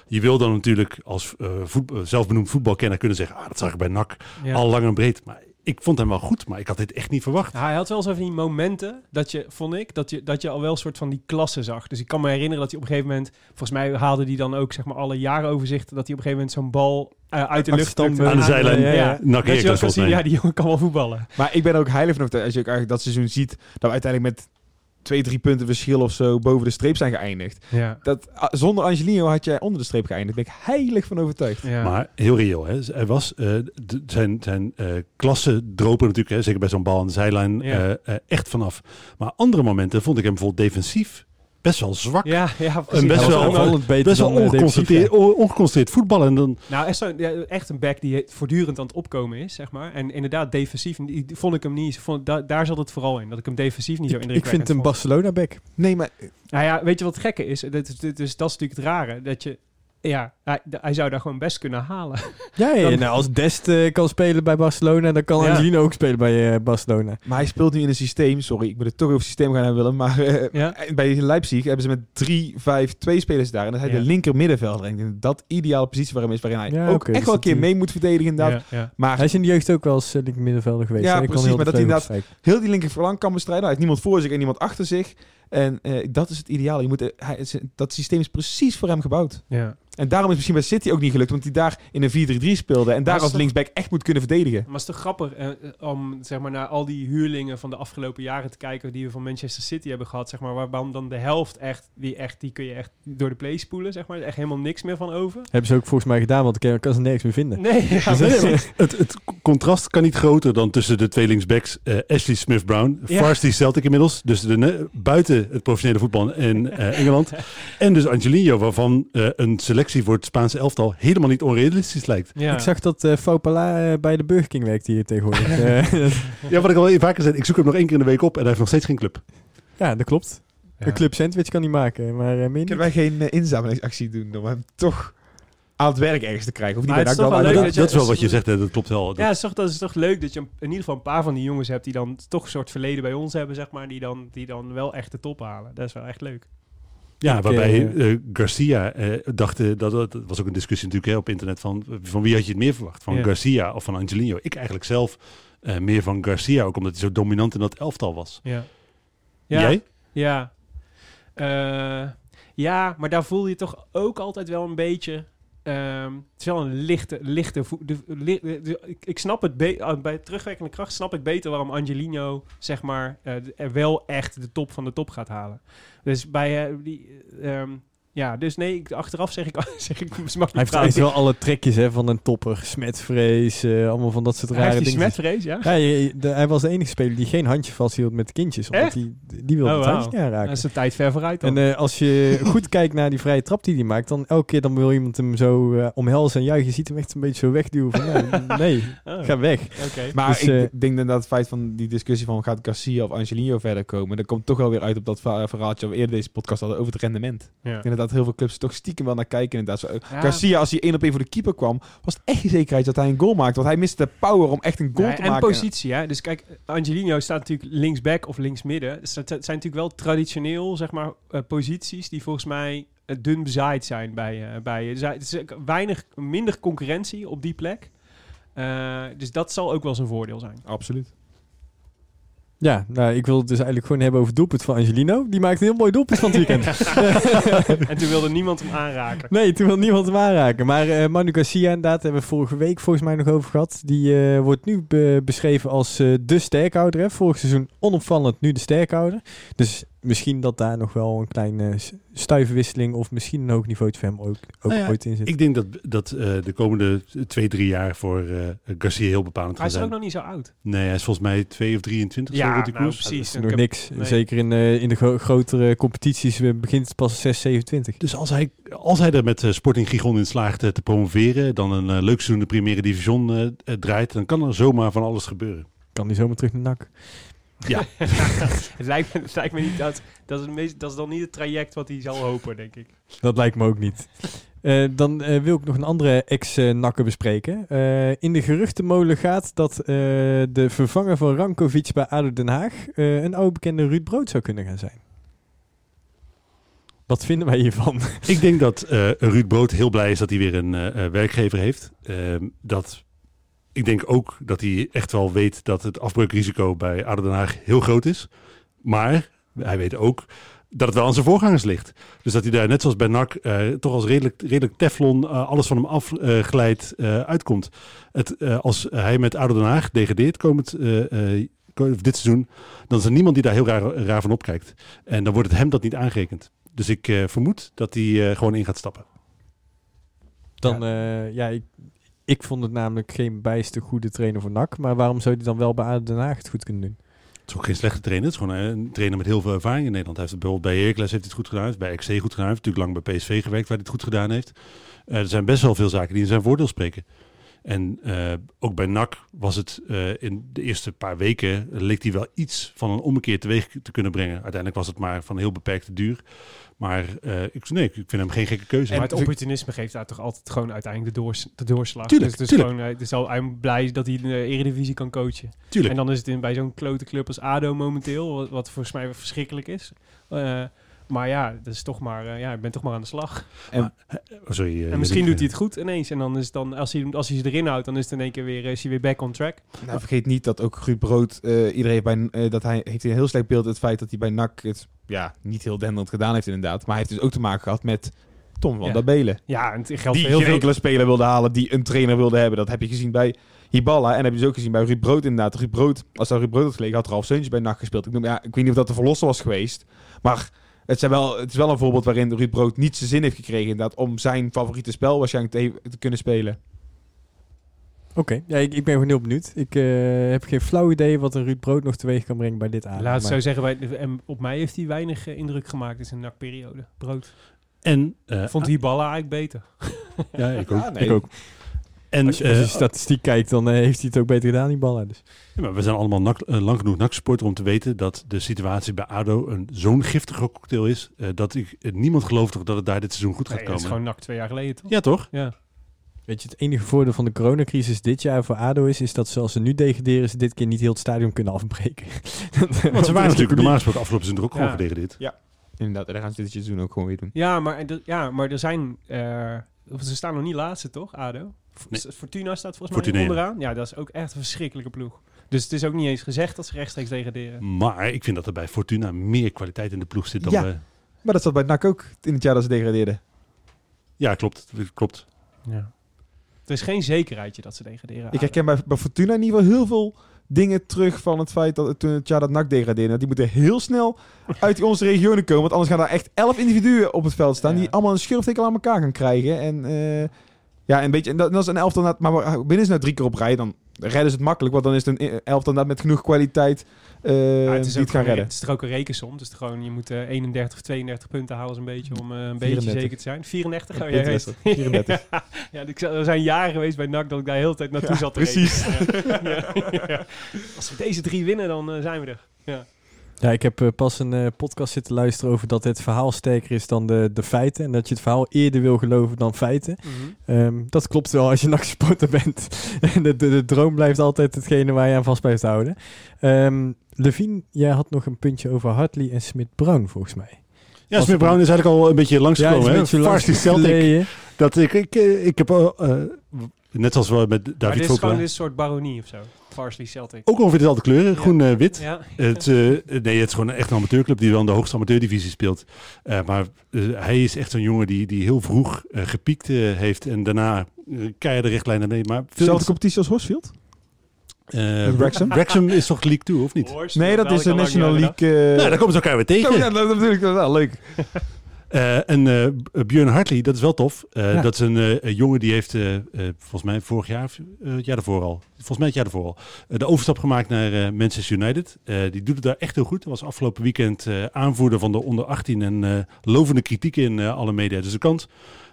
je wil dan natuurlijk als voet- zelfbenoemd voetbalkenner kunnen zeggen... Ah, dat zag ik bij NAC Ja. al lang en breed. Maar ik vond hem wel goed, maar ik had dit echt niet verwacht. Hij had wel zo van die momenten, dat je, vond ik, dat je, dat je al wel een soort van die klasse zag. Dus ik kan me herinneren dat hij op een gegeven moment, volgens mij haalde hij dan ook zeg maar alle jaaroverzichten, dat hij op een gegeven moment zo'n bal eh, uit de lucht Achterstand, plukte. Aan de zijlijn, ja, ja. NAC Dat je ook Heracles kan volgens zien, ja, die jongen kan wel voetballen. Maar ik ben ook heilig van overtuigd. Als je ook eigenlijk dat seizoen ziet, dat we uiteindelijk met twee, drie punten verschil of zo boven de streep zijn geëindigd. Ja. Dat, ah, zonder Angelino had jij onder de streep geëindigd. Daar ben ik heilig van overtuigd. ja. Maar heel reëel. Hè. Hij was, eh, zijn zijn eh, klasse dropen natuurlijk, hè, zeker bij zo'n bal aan de zijlijn, Ja. eh, eh, echt vanaf. Maar andere momenten vond ik hem bijvoorbeeld defensief best wel zwak. ja, ja, En best wel- beter Best wel eh, defensief, ongeconcentreerd, on- ongeconcentreerd voetballen. En dan, Nou, echt, zo, ja, echt een back die voortdurend aan het opkomen is, zeg maar. En inderdaad, defensief, vond ik hem niet, vond, da- daar zat het vooral in, dat ik hem defensief niet zo Ik, ik indrukwekkend vind een. Barcelona-back. Nee, maar Nou ja, weet je wat het gekke is? Dat is, dit is, dat is natuurlijk het rare. Dat je, ja, hij, hij zou daar gewoon best kunnen halen. Ja, ja, Dan- nou, als Dest eh, kan spelen bij Barcelona, dan kan Ja. Angelino ook spelen bij eh, Barcelona. Maar hij speelt nu in een systeem, sorry, ik moet het toch over systeem gaan hebben willen, maar eh, Ja. bij Leipzig hebben ze met 3-5-2 spelers daar. En dan is hij Ja. de linker middenvelder. En ik dat dat ideale positie hem is, waarin hij Ja, ook echt dus wel een dat keer mee moet verdedigen inderdaad. Ja, ja. Maar Hij is in de jeugd ook wel eens uh, middenvelder geweest. Ja, precies, maar dat hij inderdaad- heel die linker verlang kan bestrijden. Hij heeft niemand voor zich en niemand achter zich. En eh, dat is het ideaal. Je moet, eh, hij, dat systeem is precies voor hem gebouwd. ja. En daarom is misschien bij City ook niet gelukt, want hij daar in een 4-3-3 speelde. En daar als toch- linksback echt moet kunnen verdedigen. Maar het is toch grappig eh, om zeg maar, naar al die huurlingen van de afgelopen jaren te kijken die we van Manchester City hebben gehad, zeg maar, waarvan dan de helft echt, die, echt, die kun je echt door de play spoelen, zeg maar. Er is echt helemaal niks meer van over. Hebben ze ook volgens mij gedaan, want ik kan- kan ze nergens meer vinden. Nee, ja, Dus Nee, het, het contrast kan niet groter dan tussen de twee linksbacks. eh, Ashley Smith-Brown, Ja. varsity Celtic inmiddels. Dus de, ne- buiten het professionele voetbal in eh, Engeland. En dus Angelino, waarvan eh, een selectie voor het Spaanse elftal helemaal niet onrealistisch lijkt. ja. Ik zag dat uh, Faupala eh, bij de Burger King werkt hier tegenwoordig. Ja, wat ik al vaker zei, ik zoek hem nog één keer in de week op en hij heeft nog steeds geen club. ja, dat klopt. Ja. Een club sandwich kan hij maken, maar eh meer niet. Kunnen wij geen inzamelingsactie doen om hem toch aan het werk ergens te krijgen? Of niet Maar bij het is NAC toch dan, wel maar leuk dat, dat je- dat is wel wat je zegt, hè, dat klopt wel. Ja, het is toch, dat is toch leuk dat je in ieder geval een paar van die jongens hebt die dan toch een soort verleden bij ons hebben, zeg maar, die dan, die dan wel echt de top halen. Dat is wel echt leuk. Ja, waarbij eh, eh, Garcia eh, dacht, dat, dat was ook een discussie natuurlijk hè, op internet, van, van wie had je het meer verwacht? Van Ja. Garcia of van Angelino? Ik eigenlijk zelf eh, meer van Garcia, ook omdat hij zo dominant in dat elftal was. Ja. Ja. Jij? Ja. Eh, ja, maar daar voel je toch ook altijd wel een beetje... ehm, het is wel een lichte... lichte ik, ik snap het... uh, bij terugwerkende kracht snap ik beter waarom Angelino... zeg maar... eh, wel echt de top van de top gaat halen. Dus bij... eh, die, ehm, ja, dus nee, ik, achteraf zeg ik... zeg ik mag Hij niet hij heeft wel alle trekjes hè, van een topper. Smetvrees, eh, allemaal van dat soort Hij rare die dingen. smetvrees, ja? Ja, je- je- de- hij was de enige speler die geen handje vasthield met kindjes. Omdat Echt? die, die wilde Oh, het wauw. handje niet aanraken. Dat is een tijd ver vooruit dan. En eh, als je goed kijkt naar die vrije trap die hij maakt, dan elke keer dan wil iemand hem zo eh, omhelzen en juichen. Je ziet hem echt een beetje zo wegduwen van, nee, Oh, ga weg. Oké. Maar Dus, ik denk dat het feit van die discussie van gaat Garcia of Angelino verder komen, dat komt toch wel weer uit op dat verhaaltje dat we eerder deze podcast hadden over het rendement. Ja. Ik denk dat dat heel veel clubs toch stiekem wel naar kijken. Inderdaad. Ja. Garcia, als hij één op één voor de keeper kwam, was het echt geen zekerheid dat hij een goal maakte. Want hij miste de power om echt een goal te en maken. positie, hè. Dus kijk, Angelino staat natuurlijk linksback of linksmidden. Dus dat zijn natuurlijk wel traditioneel, zeg maar, eh, posities die volgens mij eh, dun bezaaid zijn bij... eh bij zijn- er is weinig, minder concurrentie op die plek. Dus dat zal ook wel zijn voordeel zijn. Absoluut. Ja, nou, ik wil het dus eigenlijk gewoon hebben over het doelpunt van Angelino. Die maakt een heel mooi doelpunt van het weekend. en toen wilde niemand hem aanraken. Nee, toen wil niemand hem aanraken. Maar eh, Manu Garcia, inderdaad, hebben we vorige week volgens mij nog over gehad. Die eh, wordt nu be- beschreven als eh, de sterkhouder. Hè. Vorig seizoen onopvallend, nu de sterkhouder. Dus misschien dat daar nog wel een kleine stuiverwisseling of misschien een hoog niveau voor hem ook, ook Nou ja, ooit in zit. Ik denk dat, dat eh, de komende twee, drie jaar voor eh Garcia heel bepalend Hij gaan is ook zijn. nog niet zo oud. Nee, hij is volgens mij 2 of 23 Ja, zo nou, koers. precies. Dat is Ik nog heb- niks. nee. Zeker in, eh, in de gro- grotere competities begint het pas 6, 27. Dus als hij, als hij er met Sporting Gijon in slaagt te promoveren, dan een leuk seizoen de Primera Division draait, dan kan er zomaar van alles gebeuren. Kan hij zomaar terug naar NAC. Ja. het, lijkt me, het lijkt me niet dat... Dat is, het meest, dat is dan niet het traject wat hij zal hopen, denk ik. Dat lijkt me ook niet. Eh, dan eh, wil ik nog een andere ex-nakker bespreken. Eh, in de geruchtenmolen gaat dat eh, de vervanger van Rankovic bij ADO Den Haag eh, een oude bekende Ruud Brood zou kunnen gaan zijn. Wat vinden wij hiervan? Ik denk dat eh, Ruud Brood heel blij is dat hij weer een werkgever heeft. Ehm, dat, ik denk ook dat hij echt wel weet dat het afbreukrisico bij ADO Den Haag heel groot is. Maar hij weet ook dat het wel aan zijn voorgangers ligt. Dus dat hij daar net zoals bij NAC eh, toch als redelijk, redelijk teflon eh, alles van hem afglijdt eh, uitkomt. Het, eh, als hij met ADO Den Haag degradeert komend, eh, eh, ko- dit seizoen, dan is er niemand die daar heel raar, raar van opkijkt. En dan wordt het hem dat niet aangerekend. Dus ik eh, vermoed dat hij eh, gewoon in gaat stappen. Dan, ja, ja ik, ik vond het namelijk geen bijste goede trainer voor NAC. Maar waarom zou hij dan wel bij Den Haag het goed kunnen doen? Het is ook geen slechte trainer. Het is gewoon een trainer met heel veel ervaring in Nederland. Hij heeft het bijvoorbeeld bij Heracles heeft het goed gedaan. Heeft bij XC goed gedaan. Heeft natuurlijk lang bij PSV gewerkt waar hij het goed gedaan heeft. Eh, er zijn best wel veel zaken die in zijn voordeel spreken. En eh, ook bij NAC was het eh, in de eerste paar weken... leek hij wel iets van een ommekeer teweeg te kunnen brengen. Uiteindelijk was het maar van heel beperkte duur. Maar eh, ik, nee, ik vind hem geen gekke keuze. maar het opportunisme geeft daar toch altijd gewoon uiteindelijk de, doors, de doorslag. Tuurlijk, dus tuurlijk. gewoon, eh, het is al I'm blij dat hij de Eredivisie kan coachen. Tuurlijk. En dan is het in, bij zo'n klote club als ADO momenteel, wat, wat volgens mij verschrikkelijk is. Eh, maar ja, dat is toch maar, eh, ja, ik ben toch maar aan de slag. En, Oh, sorry, eh, en misschien doet hij het goed ineens. En dan is het dan, als hij, als hij ze erin houdt, dan is het in één keer weer, is hij weer back on track. Nou, vergeet niet dat ook Ruud Brood, eh, iedereen heeft, bij, eh, dat hij, heeft een heel slecht beeld het feit dat hij bij NAC het ja, niet heel denderend gedaan heeft inderdaad. Maar hij heeft dus ook te maken gehad met Tom van Ja. der Belen. Ja, en het geldt die voor heel geen veel- enkele speler wilde halen die een trainer wilde hebben. Dat heb je gezien bij Hiballa en heb je dus ook gezien bij Ruud Brood inderdaad. Ruud Brood, als daar Ruud Brood had gelegen, had Ralf Seuntjes bij NAC gespeeld. Ik, noem, ja, ik weet niet of dat de verlosser was geweest, maar het, zijn wel, het is wel een voorbeeld waarin Ruud Brood niet zijn zin heeft gekregen inderdaad om zijn favoriete spel waarschijnlijk te, te kunnen spelen. Oké, ja, ik, ik ben gewoon heel benieuwd. Ik eh, heb geen flauw idee wat een Ruud Brood nog teweeg kan brengen bij dit aan. Laat het zo zeggen, bij, en op mij heeft hij weinig eh, indruk gemaakt in zijn NAC-periode. Brood. En, eh, Vond die ballen eigenlijk beter. Ja, ik ook. Ja, nee. Ik ook. En, als je, als je eh, statistiek kijkt, dan eh, heeft hij het ook beter gedaan, die ballen. Dus. Ja, maar we zijn allemaal nak- eh, lang genoeg NAC-supporter om te weten dat de situatie bij ADO een zo'n giftige cocktail is, eh, dat ik, niemand gelooft toch dat het daar dit seizoen goed gaat Nee, dat is komen. gewoon NAC twee jaar geleden, toch? Ja, toch? Ja. Weet je, het enige voordeel van de coronacrisis dit jaar voor ADO is, is dat zoals ze nu degraderen, ze dit keer niet heel het stadion kunnen afbreken. Want ze waren natuurlijk normaal gesproken afgelopen seizoen ook Ja. gewoon gedegradeerd. Ja, inderdaad. En daar gaan ze dit seizoen ook gewoon weer doen. Ja, maar, ja, maar er zijn... eh, ze staan nog niet laatste, toch, ADO? Nee. Fortuna staat volgens mij onderaan. Ja, dat is ook echt een verschrikkelijke ploeg. Dus het is ook niet eens gezegd dat ze rechtstreeks degraderen. Maar ik vind dat er bij Fortuna meer kwaliteit in de ploeg zit dan Ja. bij... Maar dat zat bij NAC ook in het jaar dat ze degradeerden. Ja, klopt. Klopt. Ja. Er is geen zekerheidje dat ze degraderen. Ik herken bij, bij Fortuna in ieder geval heel veel dingen terug van het feit dat het toen het jaar dat NAC degradeerde. Die moeten heel snel uit onze regionen komen. Want anders gaan daar echt elf individuen op het veld staan. Ja. Die allemaal een schurftekel aan elkaar gaan krijgen. En eh, ja, een beetje. En dat, is een elftal. net- Maar binnen ze nou drie keer op rij. Dan redden ze het makkelijk. Want dan is het een elftal net met genoeg kwaliteit. eh Ja, die het, is het ook gaan redden. het is toch ook een rekensom. Dus gewoon, je moet eh, 31 of 32 punten halen zo'n beetje om eh, een beetje 34. zeker te zijn. 34? Oh, Ja, jij dit was weet. het. 34. ja, er zijn jaren geweest bij NAC dat ik daar de hele tijd naartoe Ja, zat te precies. Als we deze drie winnen, dan eh, zijn we er. Ja. Ja, ik heb eh, pas een eh, podcast zitten luisteren over dat het verhaal sterker is dan de, de feiten. En dat je het verhaal eerder wil geloven dan feiten. Mhm. Ehm, dat klopt wel als je nachtsporter bent. En de, de, de droom blijft altijd hetgene waar je aan vast blijft houden. Ehm Levine, jij had nog een puntje over Hartley en Smith-Brown volgens mij. Ja, Smith Brown is eigenlijk al een beetje langsgekomen. Ja, hè? is een beetje langs Celtic. Dat ik, ik, ik heb al, eh, net zoals we met Maar David dit is gewoon een soort baronie of zo. Varsity Celtic. ook ongeveer dezelfde kleuren, groen-wit. Ja. Het, eh, nee, het is gewoon echt een amateurclub die wel in de hoogste amateurdivisie speelt. Eh, maar eh, hij is echt zo'n jongen die, die heel vroeg eh, gepiekt eh, heeft en daarna uh, keiharde richtlijnen mee. Maar veel Dezelfde competitie als Horsfield? Eh, Wrexham? Wrexham is toch League 2 of niet? Horst, Nee, dat is de National League... eh, Nou, daar komen ze elkaar weer tegen. Ja, dat dat natuurlijk wel leuk. Eh, en eh, Björn Hartley, dat is wel tof. Eh, Ja. Dat is een, jongen die heeft, volgens mij vorig jaar, het jaar daarvoor al, volgens mij het jaar daarvoor al, de overstap gemaakt naar Manchester United. Die doet het daar echt heel goed. Hij was afgelopen weekend aanvoerder van de onder 18 en lovende kritiek in alle media. Dus de kans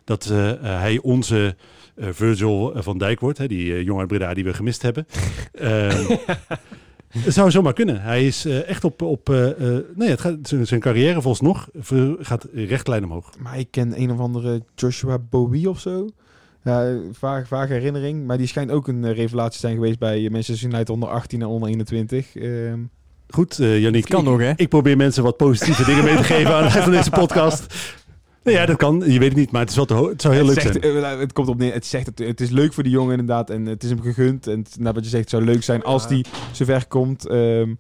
dat hij onze Virgil van Dijk wordt, hè, die jongen uit Breda die we gemist hebben. Het zou zomaar kunnen. Hij is eh, echt op... op eh, eh, nee, het gaat, zijn, zijn carrière volgens nog gaat rechtlijn omhoog. Maar ik ken een of andere Joshua Bowie of zo. Ja, vaag, vage herinnering. Maar die schijnt ook een revelatie te zijn geweest bij Manchester United onder 18 en onder 21. Ehm, Goed, Yannick. kan ik, nog, hè? Ik probeer mensen wat positieve dingen mee te geven aan het van deze podcast. Nee, ja, dat kan. Je weet het niet, maar het, is wel te het zou heel het, leuk zegt, zijn. eh, het komt op neer. Het zegt het, het is leuk voor die jongen inderdaad. En het is hem gegund. En het, nou, wat je zegt, het zou leuk zijn als die zover komt. Ehm,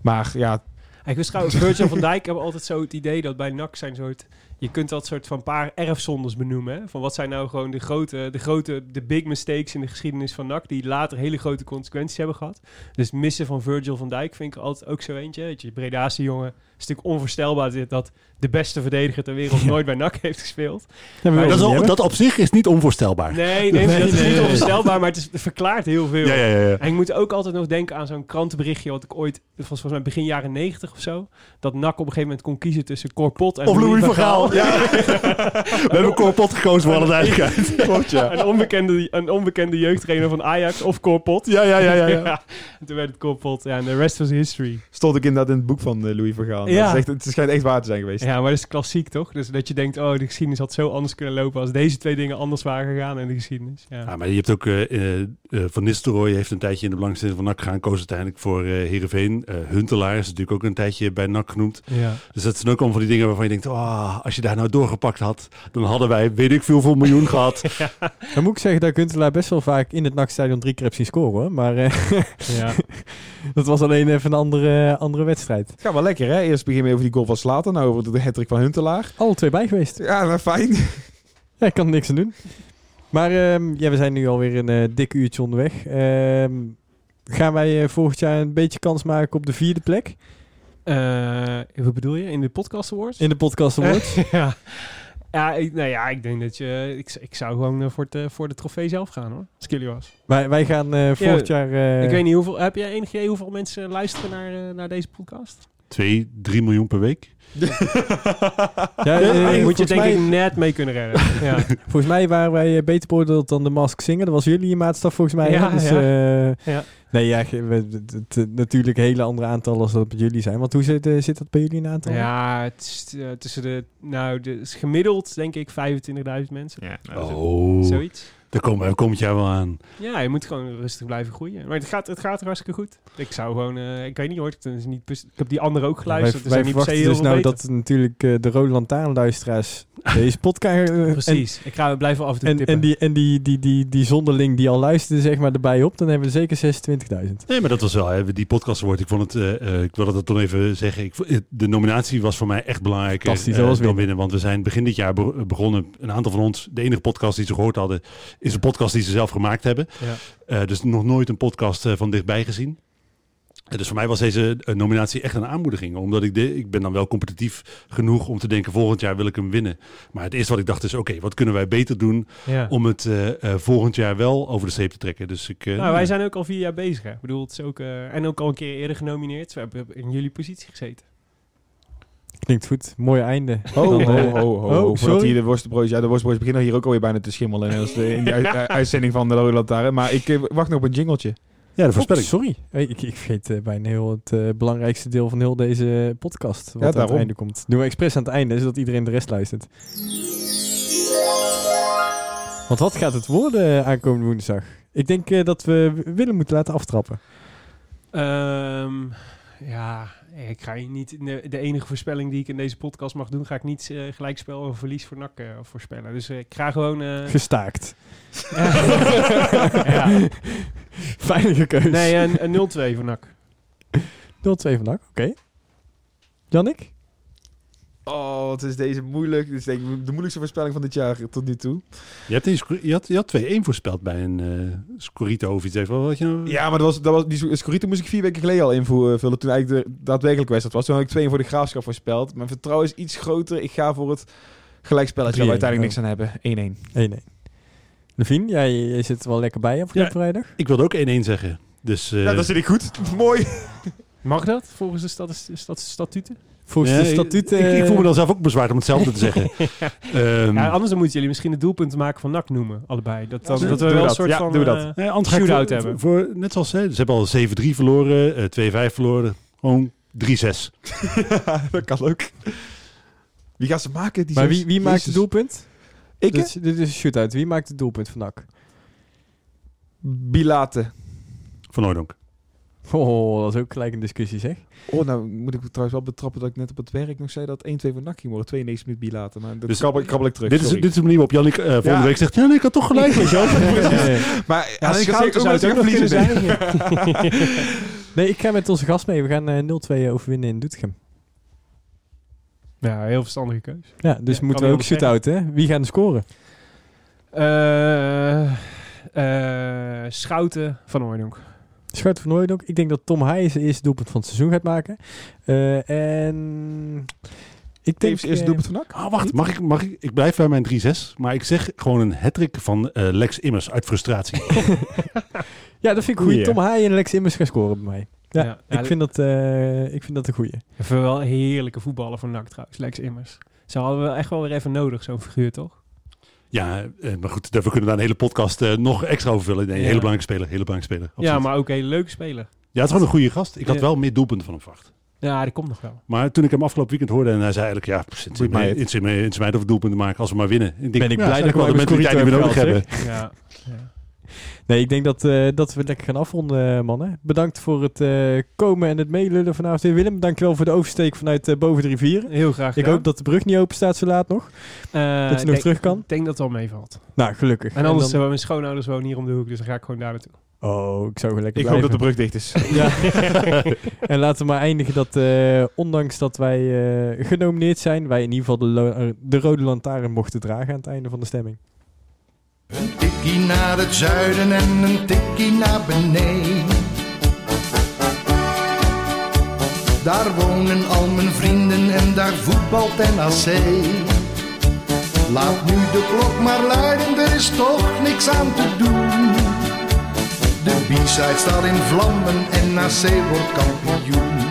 maar ja, Ik wist trouwens, Virgil van Dijk hebben altijd zo het idee dat bij NAC zijn soort... Je kunt dat soort van paar erfzondes benoemen. Hè? Van wat zijn nou gewoon de grote, de grote, de big mistakes in de geschiedenis van NAC... die later hele grote consequenties hebben gehad. Dus missen van Virgil van Dijk vind ik altijd ook zo eentje. Weet je, Bredaanse jongen. Het is natuurlijk onvoorstelbaar dit, dat de beste verdediger ter wereld nooit bij NAC heeft gespeeld. Ja, maar Maar Dat, al- dat op zich is niet onvoorstelbaar. Nee, nee, Nee, dat is niet nee. onvoorstelbaar, maar het, is, het verklaart heel veel. Ja, ja. En ik moet ook altijd nog denken aan zo'n krantenberichtje... wat ik ooit, het was volgens mij begin jaren negentig of zo... dat NAC op een gegeven moment kon kiezen tussen Corpot en Of Louis van Gaal. Ja. We hebben Corpot gekozen voor alle duidelijkheid. een, onbekende, een onbekende jeugdtrainer van Ajax of Corpot. Ja, ja, ja, ja. ja. En toen werd het Corpot. Ja, en de rest was history. Stond ik inderdaad in het boek van eh, Louis van Gaal. Ja. Dat is echt, het schijnt echt waar te zijn geweest. Ja, maar dat is klassiek toch? Dus dat je denkt, oh, de geschiedenis had zo anders kunnen lopen... als deze twee dingen anders waren gegaan in de geschiedenis. Ja. Ja, maar je hebt ook eh, eh, eh, Van Nistelrooy heeft een tijdje in de belangstelling van NAC gegaan. Koos uiteindelijk voor eh Heerenveen. Eh Huntelaar is natuurlijk ook een tijdje bij NAC genoemd. ja. Dus dat zijn ook allemaal van die dingen waarvan je denkt... Oh, als je daar nou doorgepakt had, dan hadden wij weet ik veel hoeveel miljoen gehad. Dan moet ik zeggen dat Guntelaar best wel vaak in het nachtstadion drie keer zien scoren. Hoor. Maar eh, ja. dat was alleen even een andere, andere wedstrijd. Het gaat wel lekker hè. Eerst beginnen we over die goal van Slater. Nou over de hattrick van Huntelaar. Alle twee bij geweest. Ja, nou, fijn. Ja, ik kan er niks aan doen. Maar ehm, ja, we zijn nu alweer een eh, dik uurtje onderweg. Ehm, gaan wij eh, volgend jaar een beetje kans maken op de vierde plek Eh, wat bedoel je? In de podcast awards? in de podcast awards? ja. Ja, ik, nou ja, ik denk dat je... Ik, ik zou gewoon voor, het, voor de trofee zelf gaan, hoor. Als ik jullie was. wij, wij gaan eh, volgend jaar... eh, ik weet niet hoeveel... Heb jij enig idee hoeveel mensen luisteren naar, naar deze podcast? Twee, drie miljoen per week. Ja, Moet eh, je volgens, denk mij, ik net mee kunnen redden. ja. volgens mij waren wij eh, beter beoordeeld dan de Mask Singer. Dat was jullie maatstaf volgens mij. Ja, dus, ja. eh, Ja. Nee, ja, natuurlijk hele andere aantallen als dat bij jullie zijn. Want hoe zit, zit dat bij jullie in aantal? ja, het is tussen de... Nou, de, is gemiddeld denk ik 25.000 mensen. Ja, Oh, Zoiets. Daar komen we komend jaar wel aan. Ja, je moet gewoon rustig blijven groeien. Maar het gaat, het gaat er hartstikke goed. Ik zou gewoon... eh, ik weet niet hoor. Het is niet, ik heb die andere ook wij geluisterd. er wij zijn niet per se verwachten heel dus nou beter. dat natuurlijk eh, de Rode Lantaarnluisteraars deze podcast... eh, en- Precies. ik ga blijven af en toe En, tippen. en, die, en die, die, die, die zonderling die al luisterde zeg maar erbij op, dan hebben we zeker 26.000. Nee, maar dat was wel, hè, die podcast wordt. Ik vond het, eh, eh, ik wil dat dan even zeggen. Ik, de nominatie was voor mij echt belangrijk. Fantastisch, dat was dan winnen. Want we zijn begin dit jaar be- begonnen. Een aantal van ons, de enige podcast die ze gehoord hadden, is een podcast die ze zelf gemaakt hebben. Ja. Dus nog nooit een podcast van dichtbij gezien. Eh, dus voor mij was deze eh, nominatie echt een aanmoediging. Omdat ik, de, ik ben dan wel competitief genoeg om te denken, volgend jaar wil ik hem winnen. Maar het eerste wat ik dacht is, oké, wat kunnen wij beter doen ja. om het eh, eh, volgend jaar wel over de streep te trekken. Dus ik, eh, Nou, wij zijn ook al vier jaar bezig. Hè. Ik bedoel, het is ook, eh, en ook al een keer eerder genomineerd. We hebben in jullie positie gezeten. Klinkt goed, mooi einde. Dan, eh, ho, ho. oh, Voordat sorry. hier de worstenbroodjes... Ja, de worstenbroodjes beginnen hier ook alweer bijna te schimmelen. De- in uit- uitzending van de Rode Lantaarn. Maar ik eh, wacht nog op een jingletje. Ja, de voorspelling. Oh, sorry, ik, ik vergeet eh, bijna heel het eh, belangrijkste deel van heel deze podcast. Wat aan het einde komt. Doen we expres aan het einde, zodat iedereen de rest luistert. Want wat gaat het worden eh, aankomende woensdag? Ik denk eh, dat we Willem moeten laten aftrappen. Ehm, ja, ik ga je niet... De, de enige voorspelling die ik in deze podcast mag doen... ga ik niet eh, gelijkspel of verlies voor NAC eh, voorspellen. Dus eh, ik ga gewoon... Gestaakt. ja. Veilige keuze. Nee, een, een 0-2 voor NAC. 0-2 vandaag, oké. Jannik? Oh, wat is deze moeilijk. Dit is denk ik de moeilijkste voorspelling van dit jaar tot nu toe. Je, hebt die je had, je had 2-1 voorspeld bij een eh Scorito of iets. Even, wat had je nou? Ja, maar dat was, dat was, die Scorito moest ik vier weken geleden al invullen. Toen eigenlijk de daadwerkelijke wedstrijd was. Toen had ik twee voor de graafschap voorspeld. Mijn vertrouwen is iets groter. Ik ga voor het gelijkspelletje waar we 3-1, uiteindelijk niks aan hebben. 1-1. 1-1. Levine, jij, jij zit er wel lekker bij op Ja. vrijdag? Ik wilde ook 1-1 zeggen. Dus, eh, Ja, dat zit ik goed. Mooi. Mag dat volgens de status, stat- statuten? Volgens nee, de statuten... Ik, ik voel me dan zelf ook bezwaard om hetzelfde te zeggen. Ehm, Ja, anders dan moeten jullie misschien het doelpunt maken van NAC noemen, allebei. Dat, dan, Ja, dat we doe wel een soort Ja, van doen we dat. eh, nee, shootout voor, hebben. Voor, net zoals ze, ze hebben al 7-3 verloren, eh 2-5 verloren. Gewoon 3-6. dat kan ook. Wie gaat ze maken? Die maar wie, wie maakt het doelpunt? Ik? Dit, is- dit is een shootout. Wie maakt het doelpunt van NAC? Bilate. Van Hooydonk. Oh, dat is ook gelijk een discussie, zeg. Oh, nou moet ik trouwens wel betrappen dat ik net op het werk nog zei dat 1-2 voor NAC ging worden. 92 minuten Bilate. Maar dat Dus- krabbel, krabbel ik terug. Dit is, dit is de manier waarop Jannik eh volgende Ja. week zegt... Ja, nee, ik had toch gelijk. je wel. Maar Ja, als ik zou het ook nog zijn. Nee, ik ga met onze gast mee. We gaan eh 0-2 overwinnen in Doetinchem. Ja, heel verstandige keus. Ja, dus Ja, moeten we ook shootout, hè? Wie gaan er scoren? Eh, eh, Schouten van Hooydonk. Schouten van Hooydonk. Ik denk dat Tom Haaien zijn eerste doelpunt van het seizoen gaat maken. Eh, en... Ik denk... Eerste eh, doelpunt van NAC. Ah, wacht, mag ik, mag ik? Ik blijf bij mijn 3-6. Maar ik zeg gewoon een hattrick van eh, Lex Immers uit frustratie. Ja, dat vind ik goed. Tom Haaien en Lex Immers gaan scoren bij mij. Ja, Ja, ja, ik, vind dat, eh, ik vind dat een goeie. Even wel heerlijke voetballer voor NAC trouwens, Lex Immers. Ze hadden wel echt wel weer even nodig, zo'n figuur, toch? Ja, eh, maar goed, we kunnen daar een hele podcast eh, nog extra over vullen. Nee, Ja. hele belangrijke speler, hele belangrijke speler. Ja, absoluut. maar ook een hele leuke speler. Ja, het is gewoon een goede gast. Ik had Ja. wel meer doelpunten van hem verwacht. Ja, die komt nog wel. Maar toen ik hem afgelopen weekend hoorde en hij zei eigenlijk... Ja, pff, het mij is het. het is mij of doelpunten maken als we maar winnen. Ik denk, Ben ik ja, blij dat wel de mentaliteit die we nodig hebben. heb Ja. ja. Nee, ik denk dat, eh, dat we lekker gaan afronden, eh, mannen. Bedankt voor het eh, komen en het meelullen vanavond. weer. Willem, dankjewel voor de oversteek vanuit eh, boven de rivieren. Heel graag Ik gedaan. hoop dat de brug niet open staat zo laat nog. Eh, dat je nog denk- terug kan. Ik denk dat het wel meevalt. Nou, gelukkig. En anders, dan- eh, mijn schoonouders wonen hier om de hoek, dus dan ga ik gewoon daar naartoe. Oh, ik zou gewoon lekker Ik hoop dat de brug dicht is. Ja. en laten we maar eindigen dat, eh, ondanks dat wij eh, genomineerd zijn, wij in ieder geval de, de rode lantaarn mochten dragen aan het einde van de stemming. Tikkie naar het zuiden en een tikkie naar beneden. Daar wonen al mijn vrienden en daar voetbalt NAC. Laat nu de klok maar luiden, er is toch niks aan te doen. De B-side staat in vlammen en NAC wordt kampioen.